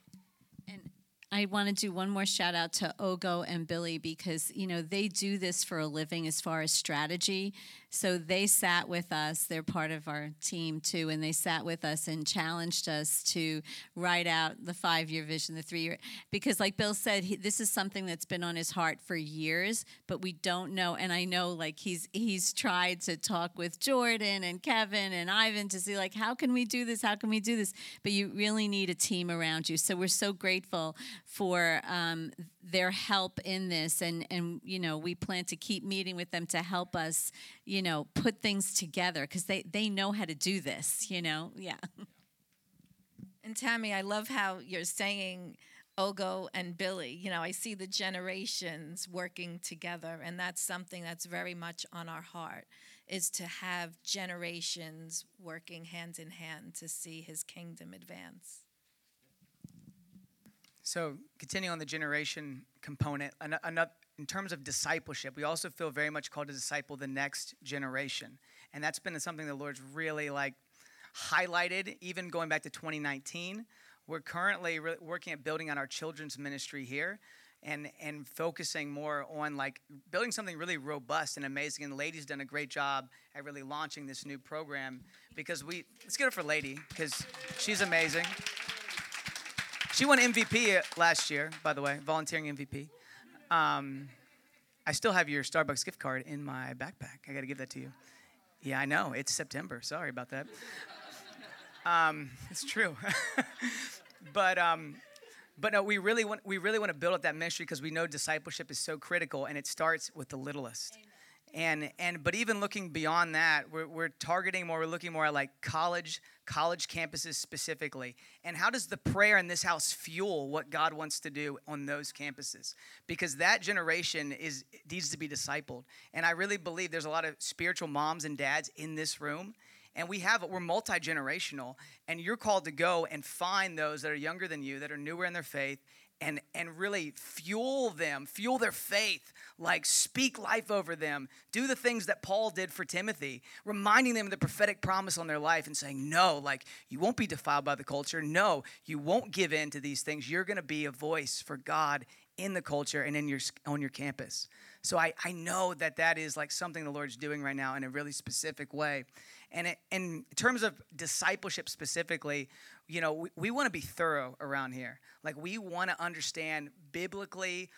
And I want to do one more shout out to Ogo and Billy because you know they do this for a living as far as strategy. So they sat with us. They're part of our team too, and they sat with us and challenged us to write out the five-year vision, the three-year. Because, like Bill said, he, this is something that's been on his heart for years, but we don't know. And I know, like he's he's tried to talk with Jordan and Kevin and Ivan to see like how can we do this? How can we do this? But you really need a team around you. So we're so grateful for um, their help in this, and and you know we plan to keep meeting with them to help us, you know, put things together because they they know how to do this. You know, yeah. And Tammie, I love how you're saying. Ogo and Billy. You know, I see the generations working together, and that's something that's very much on our heart is to have generations working hand in hand to see his kingdom advance. So, continuing on the generation component, another in terms of discipleship, we also feel very much called to disciple the next generation. And that's been something the Lord's really like highlighted, even going back to 2019. We're currently re- working at building on our children's ministry here and and focusing more on like building something really robust and amazing. And lady's done a great job at really launching this new program because we let's get it for Lady because she's amazing. She won MVP last year, by the way, volunteering MVP. Um, I still have your Starbucks gift card in my backpack. I got to give that to you. Yeah, I know. It's September. Sorry about that. Um, it's true. but um, but no, we really want we really want to build up that ministry because we know discipleship is so critical, and it starts with the littlest. Amen. And and but even looking beyond that, we're, we're targeting more. We're looking more at like college college campuses specifically. And how does the prayer in this house fuel what God wants to do on those campuses? Because that generation is needs to be discipled. And I really believe there's a lot of spiritual moms and dads in this room and we have we're multi-generational and you're called to go and find those that are younger than you that are newer in their faith and and really fuel them fuel their faith like speak life over them do the things that paul did for timothy reminding them of the prophetic promise on their life and saying no like you won't be defiled by the culture. No you won't give in to these things. You're going to be a voice for god in the culture and in your on your campus. So I, I know that that is like something the lord's doing right now in a really specific way and it, in terms of discipleship specifically, you know, we, we want to be thorough around here. Like, we want to understand biblically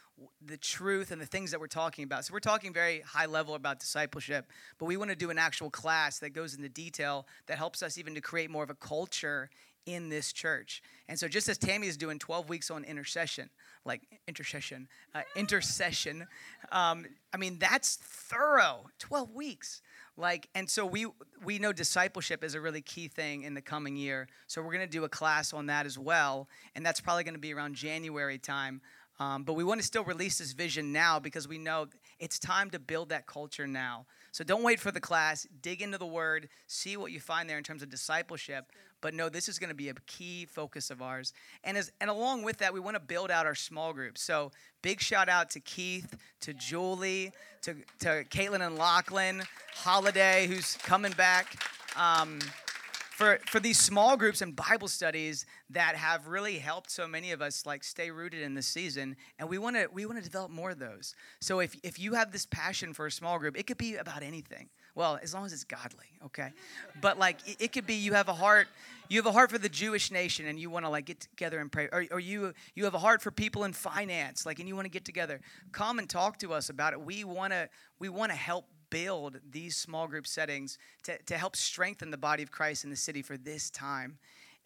the truth and the things that we're talking about. So, we're talking very high level about discipleship, but we want to do an actual class that goes into detail that helps us even to create more of a culture in this church. And so, just as Tammie is doing 12 weeks on intercession, like intercession, uh, intercession, um, I mean, that's thorough. 12 weeks like and so we we know discipleship is a really key thing in the coming year. So we're going to do a class on that as well and that's probably going to be around january time. Um, but we want to still release this vision now because we know it's time to build that culture now so don't wait for the class. Dig into the word. See what you find there in terms of discipleship. But no this is going to be a key focus of ours. And as and along with that we want to build out our small groups so big shout out to keith to julie to, to caitlin and lachlan holiday who's coming back. Um, for, for these small groups and bible studies that have really helped so many of us like stay rooted in this season and we want to we want to develop more of those so if, if you have this passion for a small group it could be about anything well, as long as it's godly, okay? But like it, it could be you have a heart, you have a heart for the Jewish nation and you want to like get together and pray. Or, or you you have a heart for people in finance, like and you want to get together. Come and talk to us about it. We want to we want to help build these small group settings to, to help strengthen the body of Christ in the city for this time.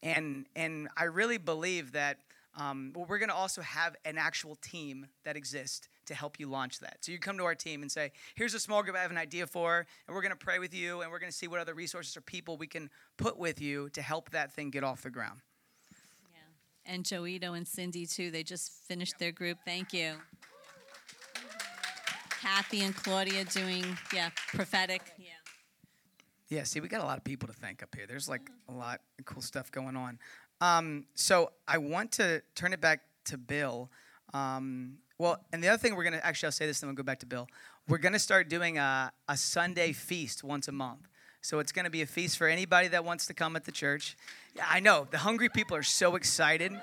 And and I really believe that um, well, we're going to also have an actual team that exists to help you launch that. So you come to our team and say, here's a small group I have an idea for, and we're going to pray with you, and we're going to see what other resources or people we can put with you to help that thing get off the ground. Yeah. And Joito and Cindy, too, they just finished their group. Thank you. Kathy and Claudia doing, yeah, prophetic. Yeah. Yeah, see, we got a lot of people to thank up here. There's like a lot of cool stuff going on. Um, so I want to turn it back to Bill. Um, well, and the other thing we're going to actually, I'll say this, and then we'll go back to Bill. We're going to start doing a, a Sunday feast once a month. So it's going to be a feast for anybody that wants to come at the church. Yeah, I know. The hungry people are so excited.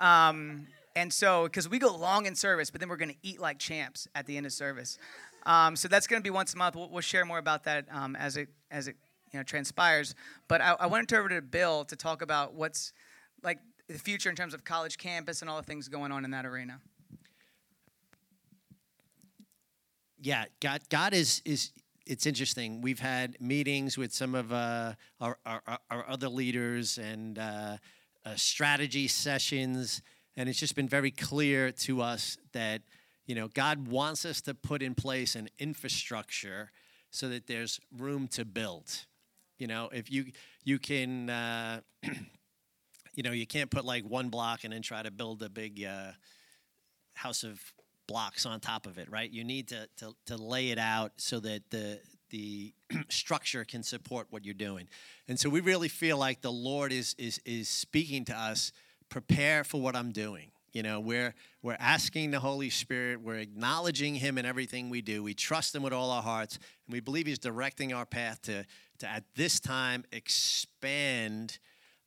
Um, and so, because we go long in service, but then we're going to eat like champs at the end of service. Um, so that's going to be once a month. We'll, we'll share more about that um, as it as it you know transpires. But I, I want to turn over to Bill to talk about what's like the future in terms of college campus and all the things going on in that arena. yeah, God, God is is. It's interesting. We've had meetings with some of uh, our, our, our other leaders and uh, uh, strategy sessions, and it's just been very clear to us that you know God wants us to put in place an infrastructure so that there's room to build. You know, if you you can, uh, you know, you can't put like one block and then try to build a big uh, house of blocks on top of it, right? You need to, to, to lay it out so that the, the structure can support what you're doing. And so we really feel like the Lord is, is, is speaking to us prepare for what I'm doing. You know, we're we're asking the Holy Spirit, we're acknowledging Him in everything we do. We trust Him with all our hearts, and we believe He's directing our path to to at this time expand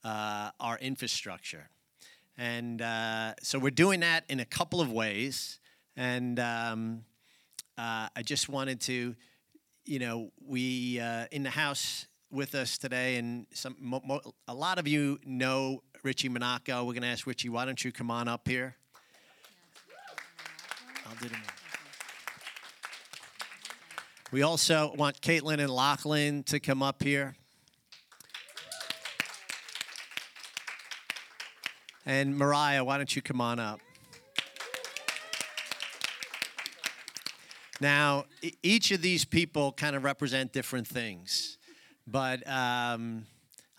uh, our infrastructure. And uh, so we're doing that in a couple of ways. And um, uh, I just wanted to, you know, we uh, in the house with us today, and some mo- mo- a lot of you know Richie Monaco. We're going to ask Richie, why don't you come on up here? I'll do the. We also want Caitlin and Lachlan to come up here. And Mariah, why don't you come on up? Now, each of these people kind of represent different things, but um,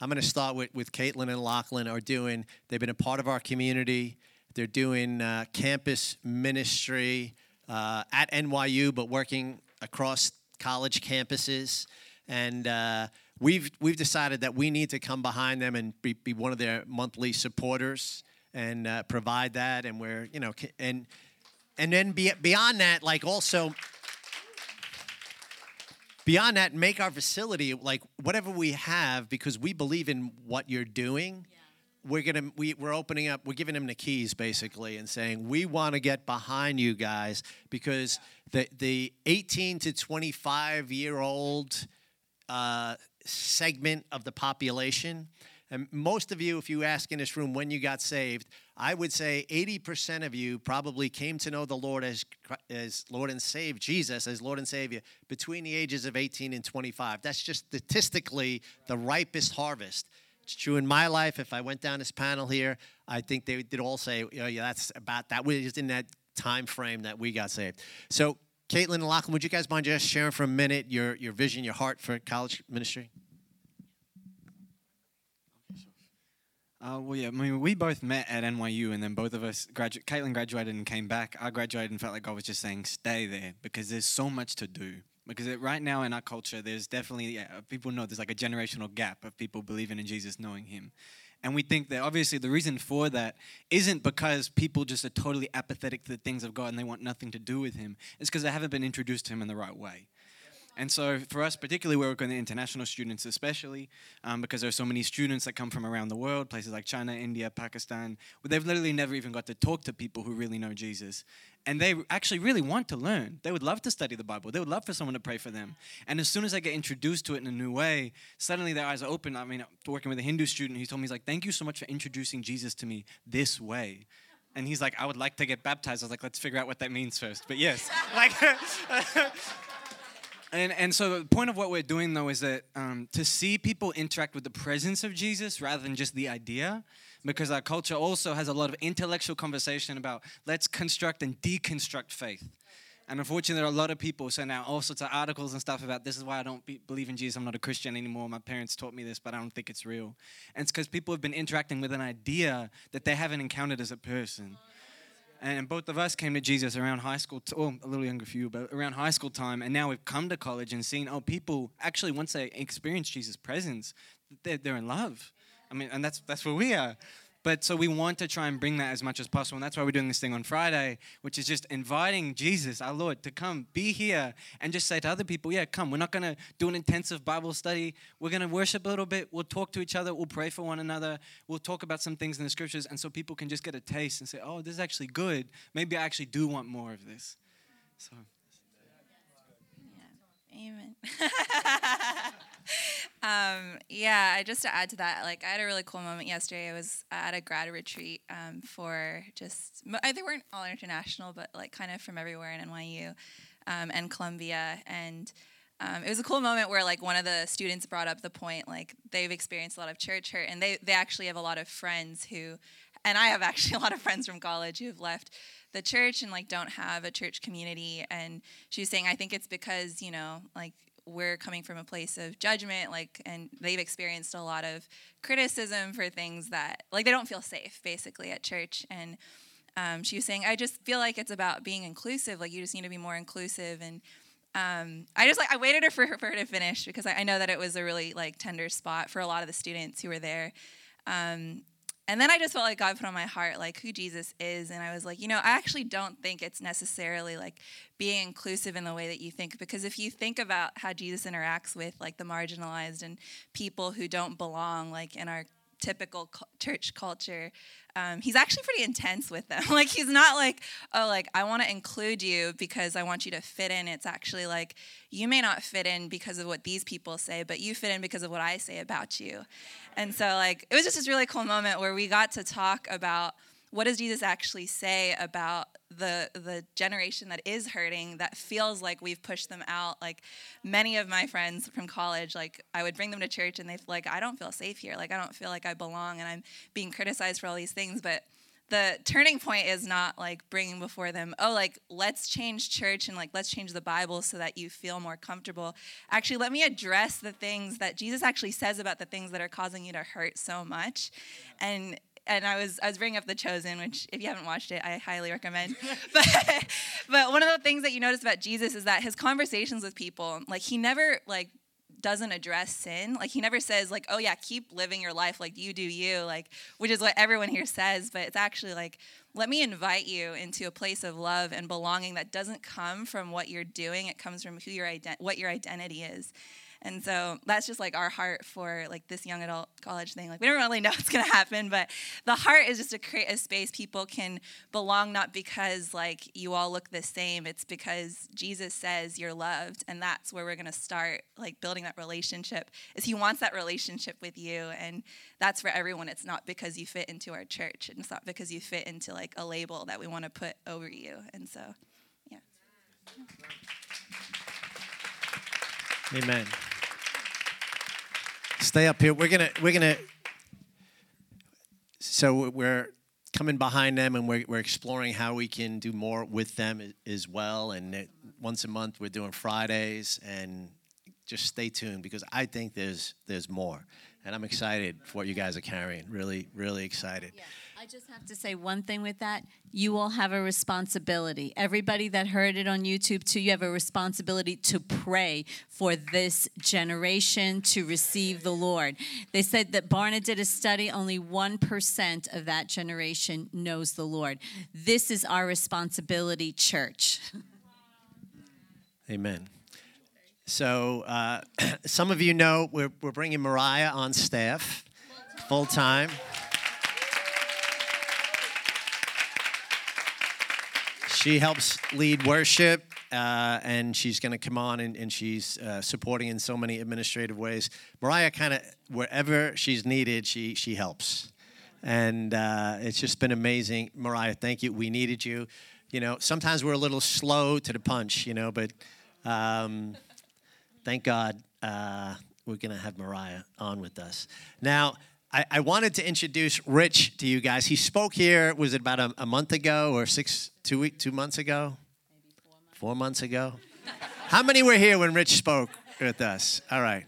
I'm going to start with, with Caitlin and Lachlan are doing, they've been a part of our community. They're doing uh, campus ministry uh, at NYU, but working across college campuses. And uh, we've, we've decided that we need to come behind them and be, be one of their monthly supporters and uh, provide that. And we're, you know, and, and then be, beyond that, like also beyond that, make our facility like whatever we have because we believe in what you're doing. We're gonna we, we're opening up. We're giving them the keys basically and saying we want to get behind you guys because the the 18 to 25 year old uh, segment of the population. And most of you, if you ask in this room when you got saved, I would say 80% of you probably came to know the Lord as, as Lord and Savior, Jesus as Lord and Savior, between the ages of 18 and 25. That's just statistically the ripest harvest. It's true in my life. If I went down this panel here, I think they did all say, oh, yeah, that's about that was in that time frame that we got saved. So, Caitlin and Lachlan, would you guys mind just sharing for a minute your, your vision, your heart for college ministry? Uh, well, yeah, I mean, we both met at NYU, and then both of us graduated. Caitlin graduated and came back. I graduated and felt like God was just saying, "Stay there," because there's so much to do. Because it, right now in our culture, there's definitely yeah, people know there's like a generational gap of people believing in Jesus, knowing Him, and we think that obviously the reason for that isn't because people just are totally apathetic to the things of God and they want nothing to do with Him. It's because they haven't been introduced to Him in the right way. And so, for us, particularly, we work with international students, especially um, because there are so many students that come from around the world, places like China, India, Pakistan, where they've literally never even got to talk to people who really know Jesus. And they actually really want to learn. They would love to study the Bible. They would love for someone to pray for them. And as soon as they get introduced to it in a new way, suddenly their eyes are open. I mean, working with a Hindu student, he told me, he's like, Thank you so much for introducing Jesus to me this way. And he's like, I would like to get baptized. I was like, let's figure out what that means first. But yes, like, and, and so the point of what we're doing though is that um, to see people interact with the presence of Jesus rather than just the idea, because our culture also has a lot of intellectual conversation about let's construct and deconstruct faith. And unfortunately, there are a lot of people send out all sorts of articles and stuff about this is why I don't be, believe in Jesus. I'm not a Christian anymore. My parents taught me this, but I don't think it's real. And it's because people have been interacting with an idea that they haven't encountered as a person. And both of us came to Jesus around high school, t- well, a little younger for you, but around high school time. And now we've come to college and seen, oh, people actually, once they experience Jesus' presence, they're, they're in love. I mean, and that's, that's where we are. But so we want to try and bring that as much as possible. And that's why we're doing this thing on Friday, which is just inviting Jesus, our Lord, to come be here and just say to other people, yeah, come. We're not going to do an intensive Bible study. We're going to worship a little bit. We'll talk to each other. We'll pray for one another. We'll talk about some things in the scriptures. And so people can just get a taste and say, oh, this is actually good. Maybe I actually do want more of this. So. Amen. um, yeah, just to add to that, like I had a really cool moment yesterday. I was at a grad retreat um, for just they weren't all international, but like kind of from everywhere in NYU um, and Columbia, and um, it was a cool moment where like one of the students brought up the point like they've experienced a lot of church hurt, and they they actually have a lot of friends who, and I have actually a lot of friends from college who have left the church and like don't have a church community and she was saying i think it's because you know like we're coming from a place of judgment like and they've experienced a lot of criticism for things that like they don't feel safe basically at church. And um, she was saying i just feel like it's about being inclusive like you just need to be more inclusive. And um, i just like i waited for her, for her to finish because I, I know that it was a really like tender spot for a lot of the students who were there. Um, and then I just felt like God put on my heart like who Jesus is, and I was like, you know, I actually don't think it's necessarily like being inclusive in the way that you think, because if you think about how Jesus interacts with like the marginalized and people who don't belong, like in our typical church culture, um, he's actually pretty intense with them. like he's not like, oh, like I want to include you because I want you to fit in. It's actually like you may not fit in because of what these people say, but you fit in because of what I say about you. And so like it was just this really cool moment where we got to talk about what does Jesus actually say about the the generation that is hurting that feels like we've pushed them out? Like many of my friends from college like i would bring them to church and they like i don't feel safe here. Like i don't feel like i belong and i'm being criticized for all these things. But the turning point is not like bringing before them oh like let's change church and like let's change the bible so that you feel more comfortable. Actually let me address the things that jesus actually says about the things that are causing you to hurt so much. And and I was I was bringing up The Chosen, which if you haven't watched it, I highly recommend. but but one of the things that you notice about Jesus is that his conversations with people, like he never like doesn't address sin. Like he never says like, "Oh yeah, keep living your life like you do you," like which is what everyone here says, but it's actually like, "Let me invite you into a place of love and belonging that doesn't come from what you're doing. It comes from who your ident- what your identity is." And so that's just like our heart for like this young adult college thing. Like we don't really know what's gonna happen, but the heart is just to create a space people can belong not because like you all look the same. It's because Jesus says you're loved, and that's where we're gonna start like building that relationship. Is He wants that relationship with you, and that's for everyone. It's not because you fit into our church. And it's not because you fit into like a label that we want to put over you. And so, yeah. Amen. Stay up here. We're gonna we're gonna. So we're coming behind them, and we're we're exploring how we can do more with them as well. And it, once a month, we're doing Fridays, and just stay tuned because I think there's there's more, and I'm excited for what you guys are carrying. Really, really excited. Yeah. I just have to say one thing with that. You all have a responsibility. Everybody that heard it on YouTube, too, you have a responsibility to pray for this generation to receive the Lord. They said that Barna did a study, only 1% of that generation knows the Lord. This is our responsibility, church. Amen. So, uh, some of you know we're, we're bringing Mariah on staff full time. She helps lead worship, uh, and she's going to come on and, and she's uh, supporting in so many administrative ways. Mariah, kind of wherever she's needed, she she helps, and uh, it's just been amazing. Mariah, thank you. We needed you. You know, sometimes we're a little slow to the punch, you know, but um, thank God uh, we're going to have Mariah on with us now. I, I, wanted to introduce Rich to you guys. He spoke here, was it about a, a month ago or six, two week, two months ago? Four months. four months ago? How many were here when Rich spoke with us? All right,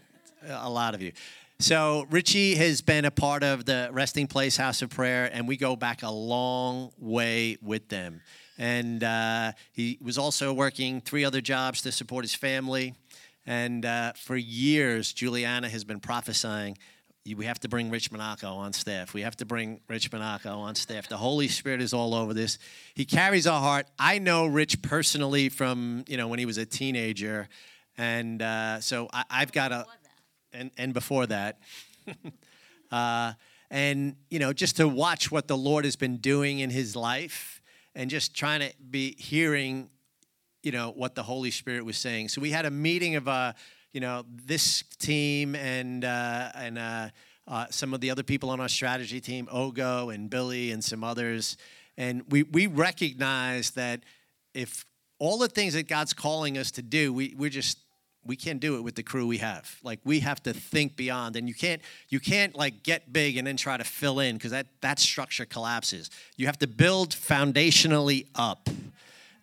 a lot of you. So Richie has been a part of the Resting Place House of Prayer, and we go back a long way with them. And uh, he was also working three other jobs to support his family. And uh, for years, Juliana has been prophesying we have to bring Rich Monaco on staff. We have to bring Rich Monaco on staff. The Holy Spirit is all over this. He carries our heart. I know Rich personally from you know when he was a teenager, and uh, so I, have got a and and before that, uh, and you know just to watch what the Lord has been doing in his life, and just trying to be hearing, you know what the Holy Spirit was saying. So we had a meeting of uh, you know, this team and uh, and uh, uh, some of the other people on our strategy team, Ogo and Billy and some others, and we we recognize that if all the things that God's calling us to do, we we're just we can't do it with the crew we have. Like we have to think beyond. And you can't you can't like get big and then try to fill in because that that structure collapses. You have to build foundationally up.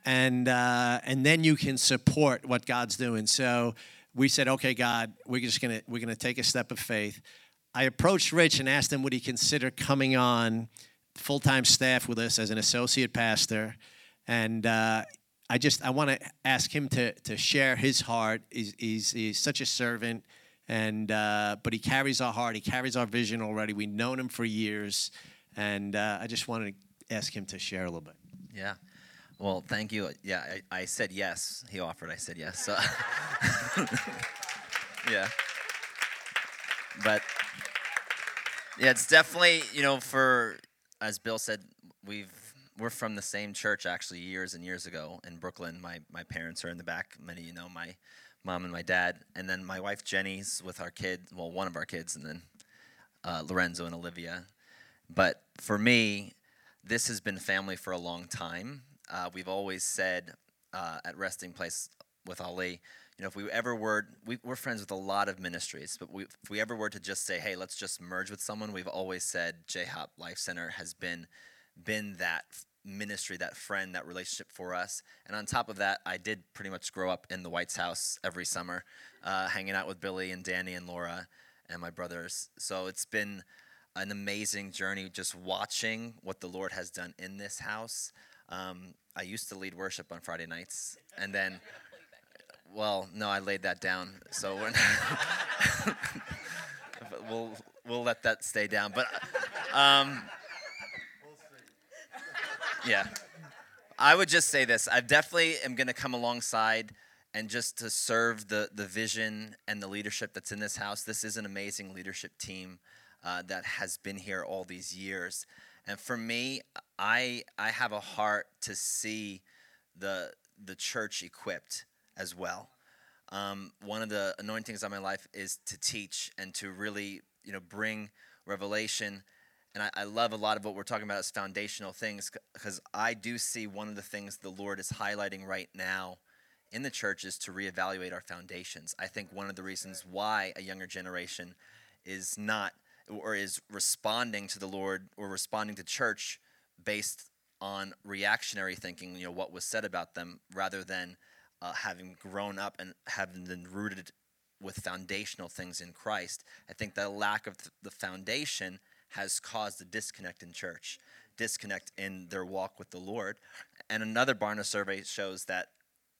And uh, and then you can support what god's doing. So we said, okay, God, we're just gonna we're gonna take a step of faith. I approached Rich and asked him would he consider coming on full time staff with us as an associate pastor, and uh, I just I want to ask him to to share his heart. He's he's, he's such a servant, and uh, but he carries our heart. He carries our vision already. We've known him for years, And uh, I just wanted to ask him to share a little bit. Yeah. Well, thank you. Yeah, I, I said yes. He offered. I said yes. So yeah. But yeah, it's definitely you know for as Bill said, we've we're from the same church actually years and years ago in Brooklyn. My my parents are in the back. Many you know my mom and my dad, and then my wife Jenny's with our kid. Well, one of our kids, and then uh, Lorenzo and Olivia. But for me, this has been family for a long time. Uh, we've always said uh, at Resting Place with Ali, you know, if we ever were, we, are friends with a lot of ministries, but we, if we ever were to just say, hey, let's just merge with someone, we've always said J-Hop Life Center has been been that ministry, that friend, that relationship for us. And on top of that, I did pretty much grow up in the White's house every summer, uh, hanging out with Billy and Danny and Laura and my brothers. So it's been an amazing journey just watching what the Lord has done in this house. Um, I used to lead worship on Friday nights, and then, well, no, I laid that down. So we'll we'll let that stay down. But um, yeah, I would just say this: I definitely am going to come alongside and just to serve the the vision and the leadership that's in this house. This is an amazing leadership team uh, that has been here all these years. And for me, I I have a heart to see the the church equipped as well. Um, one of the anointings on my life is to teach and to really you know bring revelation. And I, I love a lot of what we're talking about as foundational things because I do see one of the things the Lord is highlighting right now in the church is to reevaluate our foundations. I think one of the reasons why a younger generation is not or is responding to the Lord or responding to church based on reactionary thinking, you know, what was said about them, rather than uh, having grown up and having been rooted with foundational things in Christ. I think that lack of the foundation has caused a disconnect in church, disconnect in their walk with the Lord. And another Barna survey shows that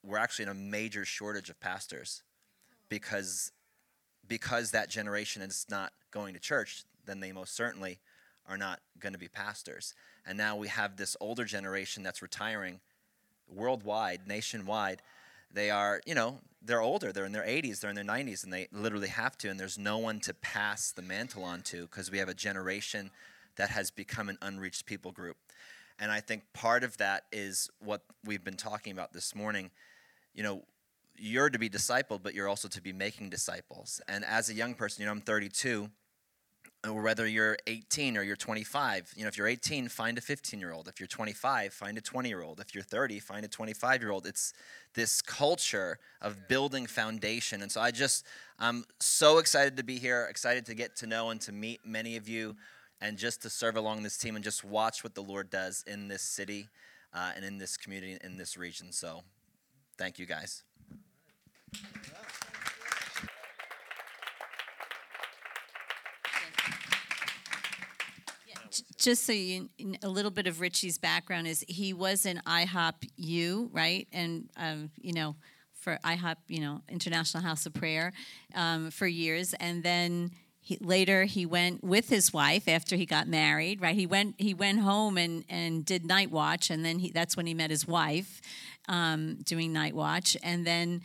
we're actually in a major shortage of pastors because because that generation is not going to church, then they most certainly are not going to be pastors. And now we have this older generation that's retiring worldwide, nationwide. They are, you know, they're older. They're in their 80s, they're in their 90s, and they literally have to. And there's no one to pass the mantle on to because we have a generation that has become an unreached people group. And I think part of that is what we've been talking about this morning. You know, you're to be discipled, but you're also to be making disciples. And as a young person, you know, I'm 32 or whether you're 18 or you're 25 you know if you're 18 find a 15 year old if you're 25 find a 20 year old if you're 30 find a 25 year old it's this culture of building foundation. And so i just i'm so excited to be here excited to get to know and to meet many of you and just to serve along this team and just watch what the lord does in this city uh, and in this community in this region. So thank you guys just so you a little bit of Richie's background is he was in IHOP U, right? And um, you know, for IHOP, you know, International House of Prayer, um, for years, and then. He, later, he went with his wife after he got married. Right, he went he went home and, and did night watch, and then he, that's when he met his wife, um, doing night watch. And then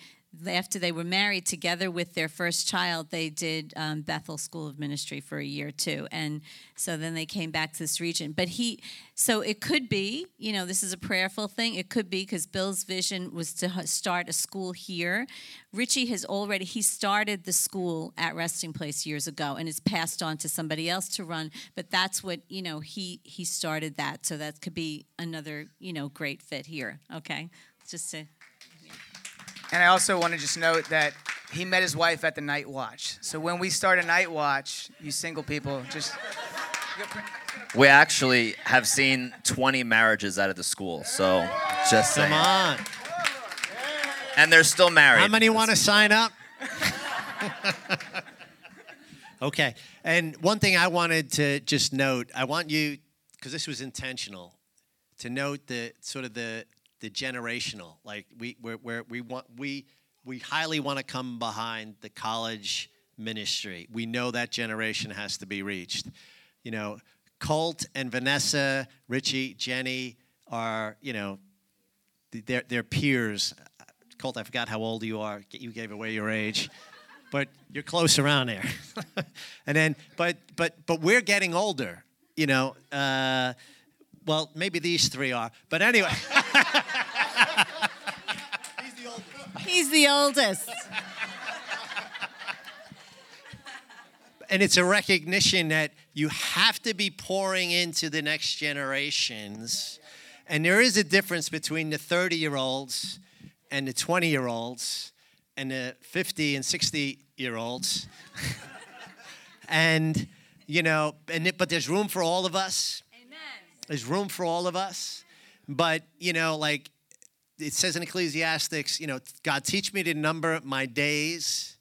after they were married together with their first child, they did um, Bethel School of Ministry for a year too, and so then they came back to this region. But he, so it could be, you know, this is a prayerful thing. It could be because Bill's vision was to start a school here. Richie has already he started the school at Resting Place years ago, and it's passed on to somebody else to run. But that's what you know he he started that, so that could be another you know great fit here. Okay, just to and I also want to just note that he met his wife at the night watch. So when we start a night watch, you single people just. We actually have seen 20 marriages out of the school, so just saying. Come on. And they're still married. How many want to sign up? okay. And one thing I wanted to just note, I want you, because this was intentional, to note the sort of the the generational. Like we we we want we we highly want to come behind the college ministry. We know that generation has to be reached. You know, Colt and Vanessa, Richie, Jenny are, you know, they're, they're peers. Colt, I forgot how old you are. You gave away your age, but you're close around there. and then, but but but we're getting older. You know, uh, well, maybe these three are, but anyway. He's the oldest. He's the oldest. and it's a recognition that you have to be pouring into the next generations. And there is a difference between the 30 year olds and the 20 year olds and the 50 and 60 year olds. and, you know, and it, but there's room for all of us. There's room for all of us. But, you know, like it says in Ecclesiastics, you know, God, teach me to number my days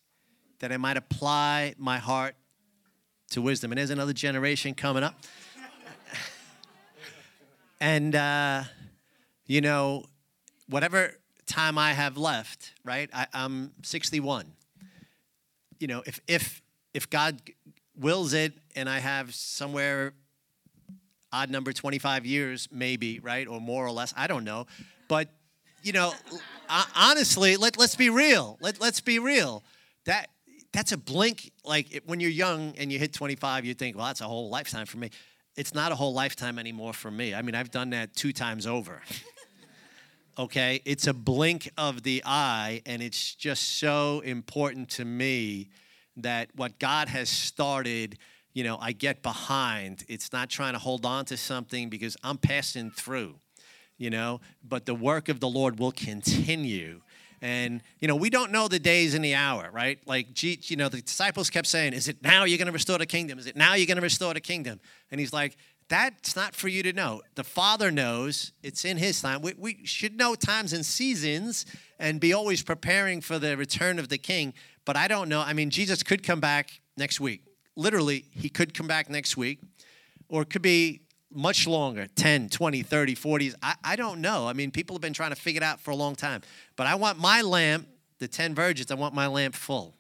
that I might apply my heart to wisdom. And there's another generation coming up. and, uh, you know, whatever time I have left, right? I, I'm 61. You know, if, if, if God wills it and I have somewhere odd number 25 years, maybe, right? Or more or less, I don't know. But, you know, honestly, let, let's be real. Let, let's be real. That that's a blink. Like when you're young and you hit 25, you think, well, that's a whole lifetime for me. It's not a whole lifetime anymore for me. I mean, I've done that two times over. okay? It's a blink of the eye, and it's just so important to me that what God has started, you know, I get behind. It's not trying to hold on to something because I'm passing through, you know, but the work of the Lord will continue and, you know, we don't know the days and the hour, right? Like, you know, the disciples kept saying, Is it now you're going to restore the kingdom? Is it now you're going to restore the kingdom? And he's like, That's not for you to know. The Father knows, it's in His time. We, we should know times and seasons and be always preparing for the return of the King. But I don't know. I mean, Jesus could come back next week. Literally, He could come back next week, or it could be much longer 10 20 30 40s I, I don't know. I mean people have been trying to figure it out for a long time. But i want my lamp the 10 virgins i want my lamp full.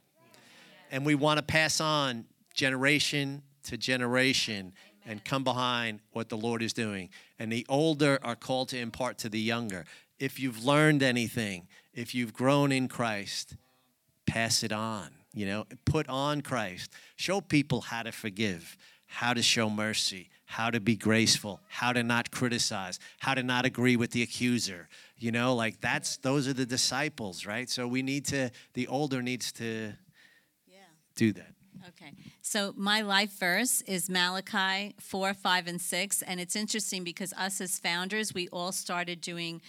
And we want to pass on generation to generation and come behind what the lord is doing. And the older are called to impart to the younger. If you've learned anything if you've grown in christ pass it on you know put on christ show people how to forgive how to show mercy how to be graceful, how to not criticize, how to not agree with the accuser. You know, like that's those are the disciples, right? So we need to the older needs to yeah. do that. Okay. So my life verse is Malachi 4, 5, and 6. And it's interesting because us as founders, we all started doing,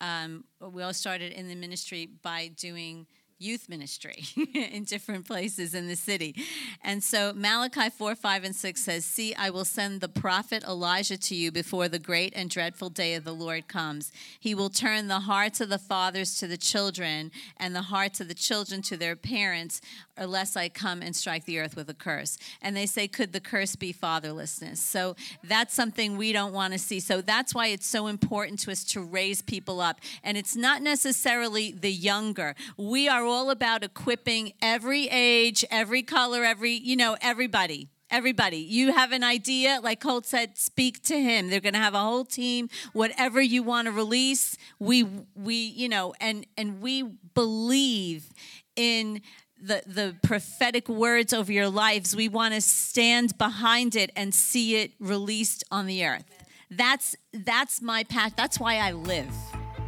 um, we all started in the ministry by doing youth ministry in different places in the city. And so Malachi 4, 5, and 6 says, See, I will send the prophet Elijah to you before the great and dreadful day of the Lord comes. He will turn the hearts of the fathers to the children and the hearts of the children to their parents, unless I come and strike the earth with a curse. And they say, Could the curse be fatherlessness? So that's something we don't want to see. So that's why it's so important to us to raise people up. And it's not necessarily the younger. We are all about equipping every age, every color, every, you know, everybody everybody. You have an idea like colt said speak to him. They're going to have a whole team. Whatever you want to release we we you know and and we believe in the, the prophetic words over your lives. We want to stand behind it and see it released on the earth. That's that's my path. That's why i live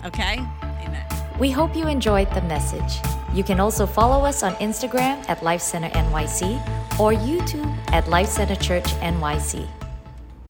okay? Amen we hope you enjoyed the message you can also follow us on Instagram at Life Center NYC or YouTube at Life Center Church NYC.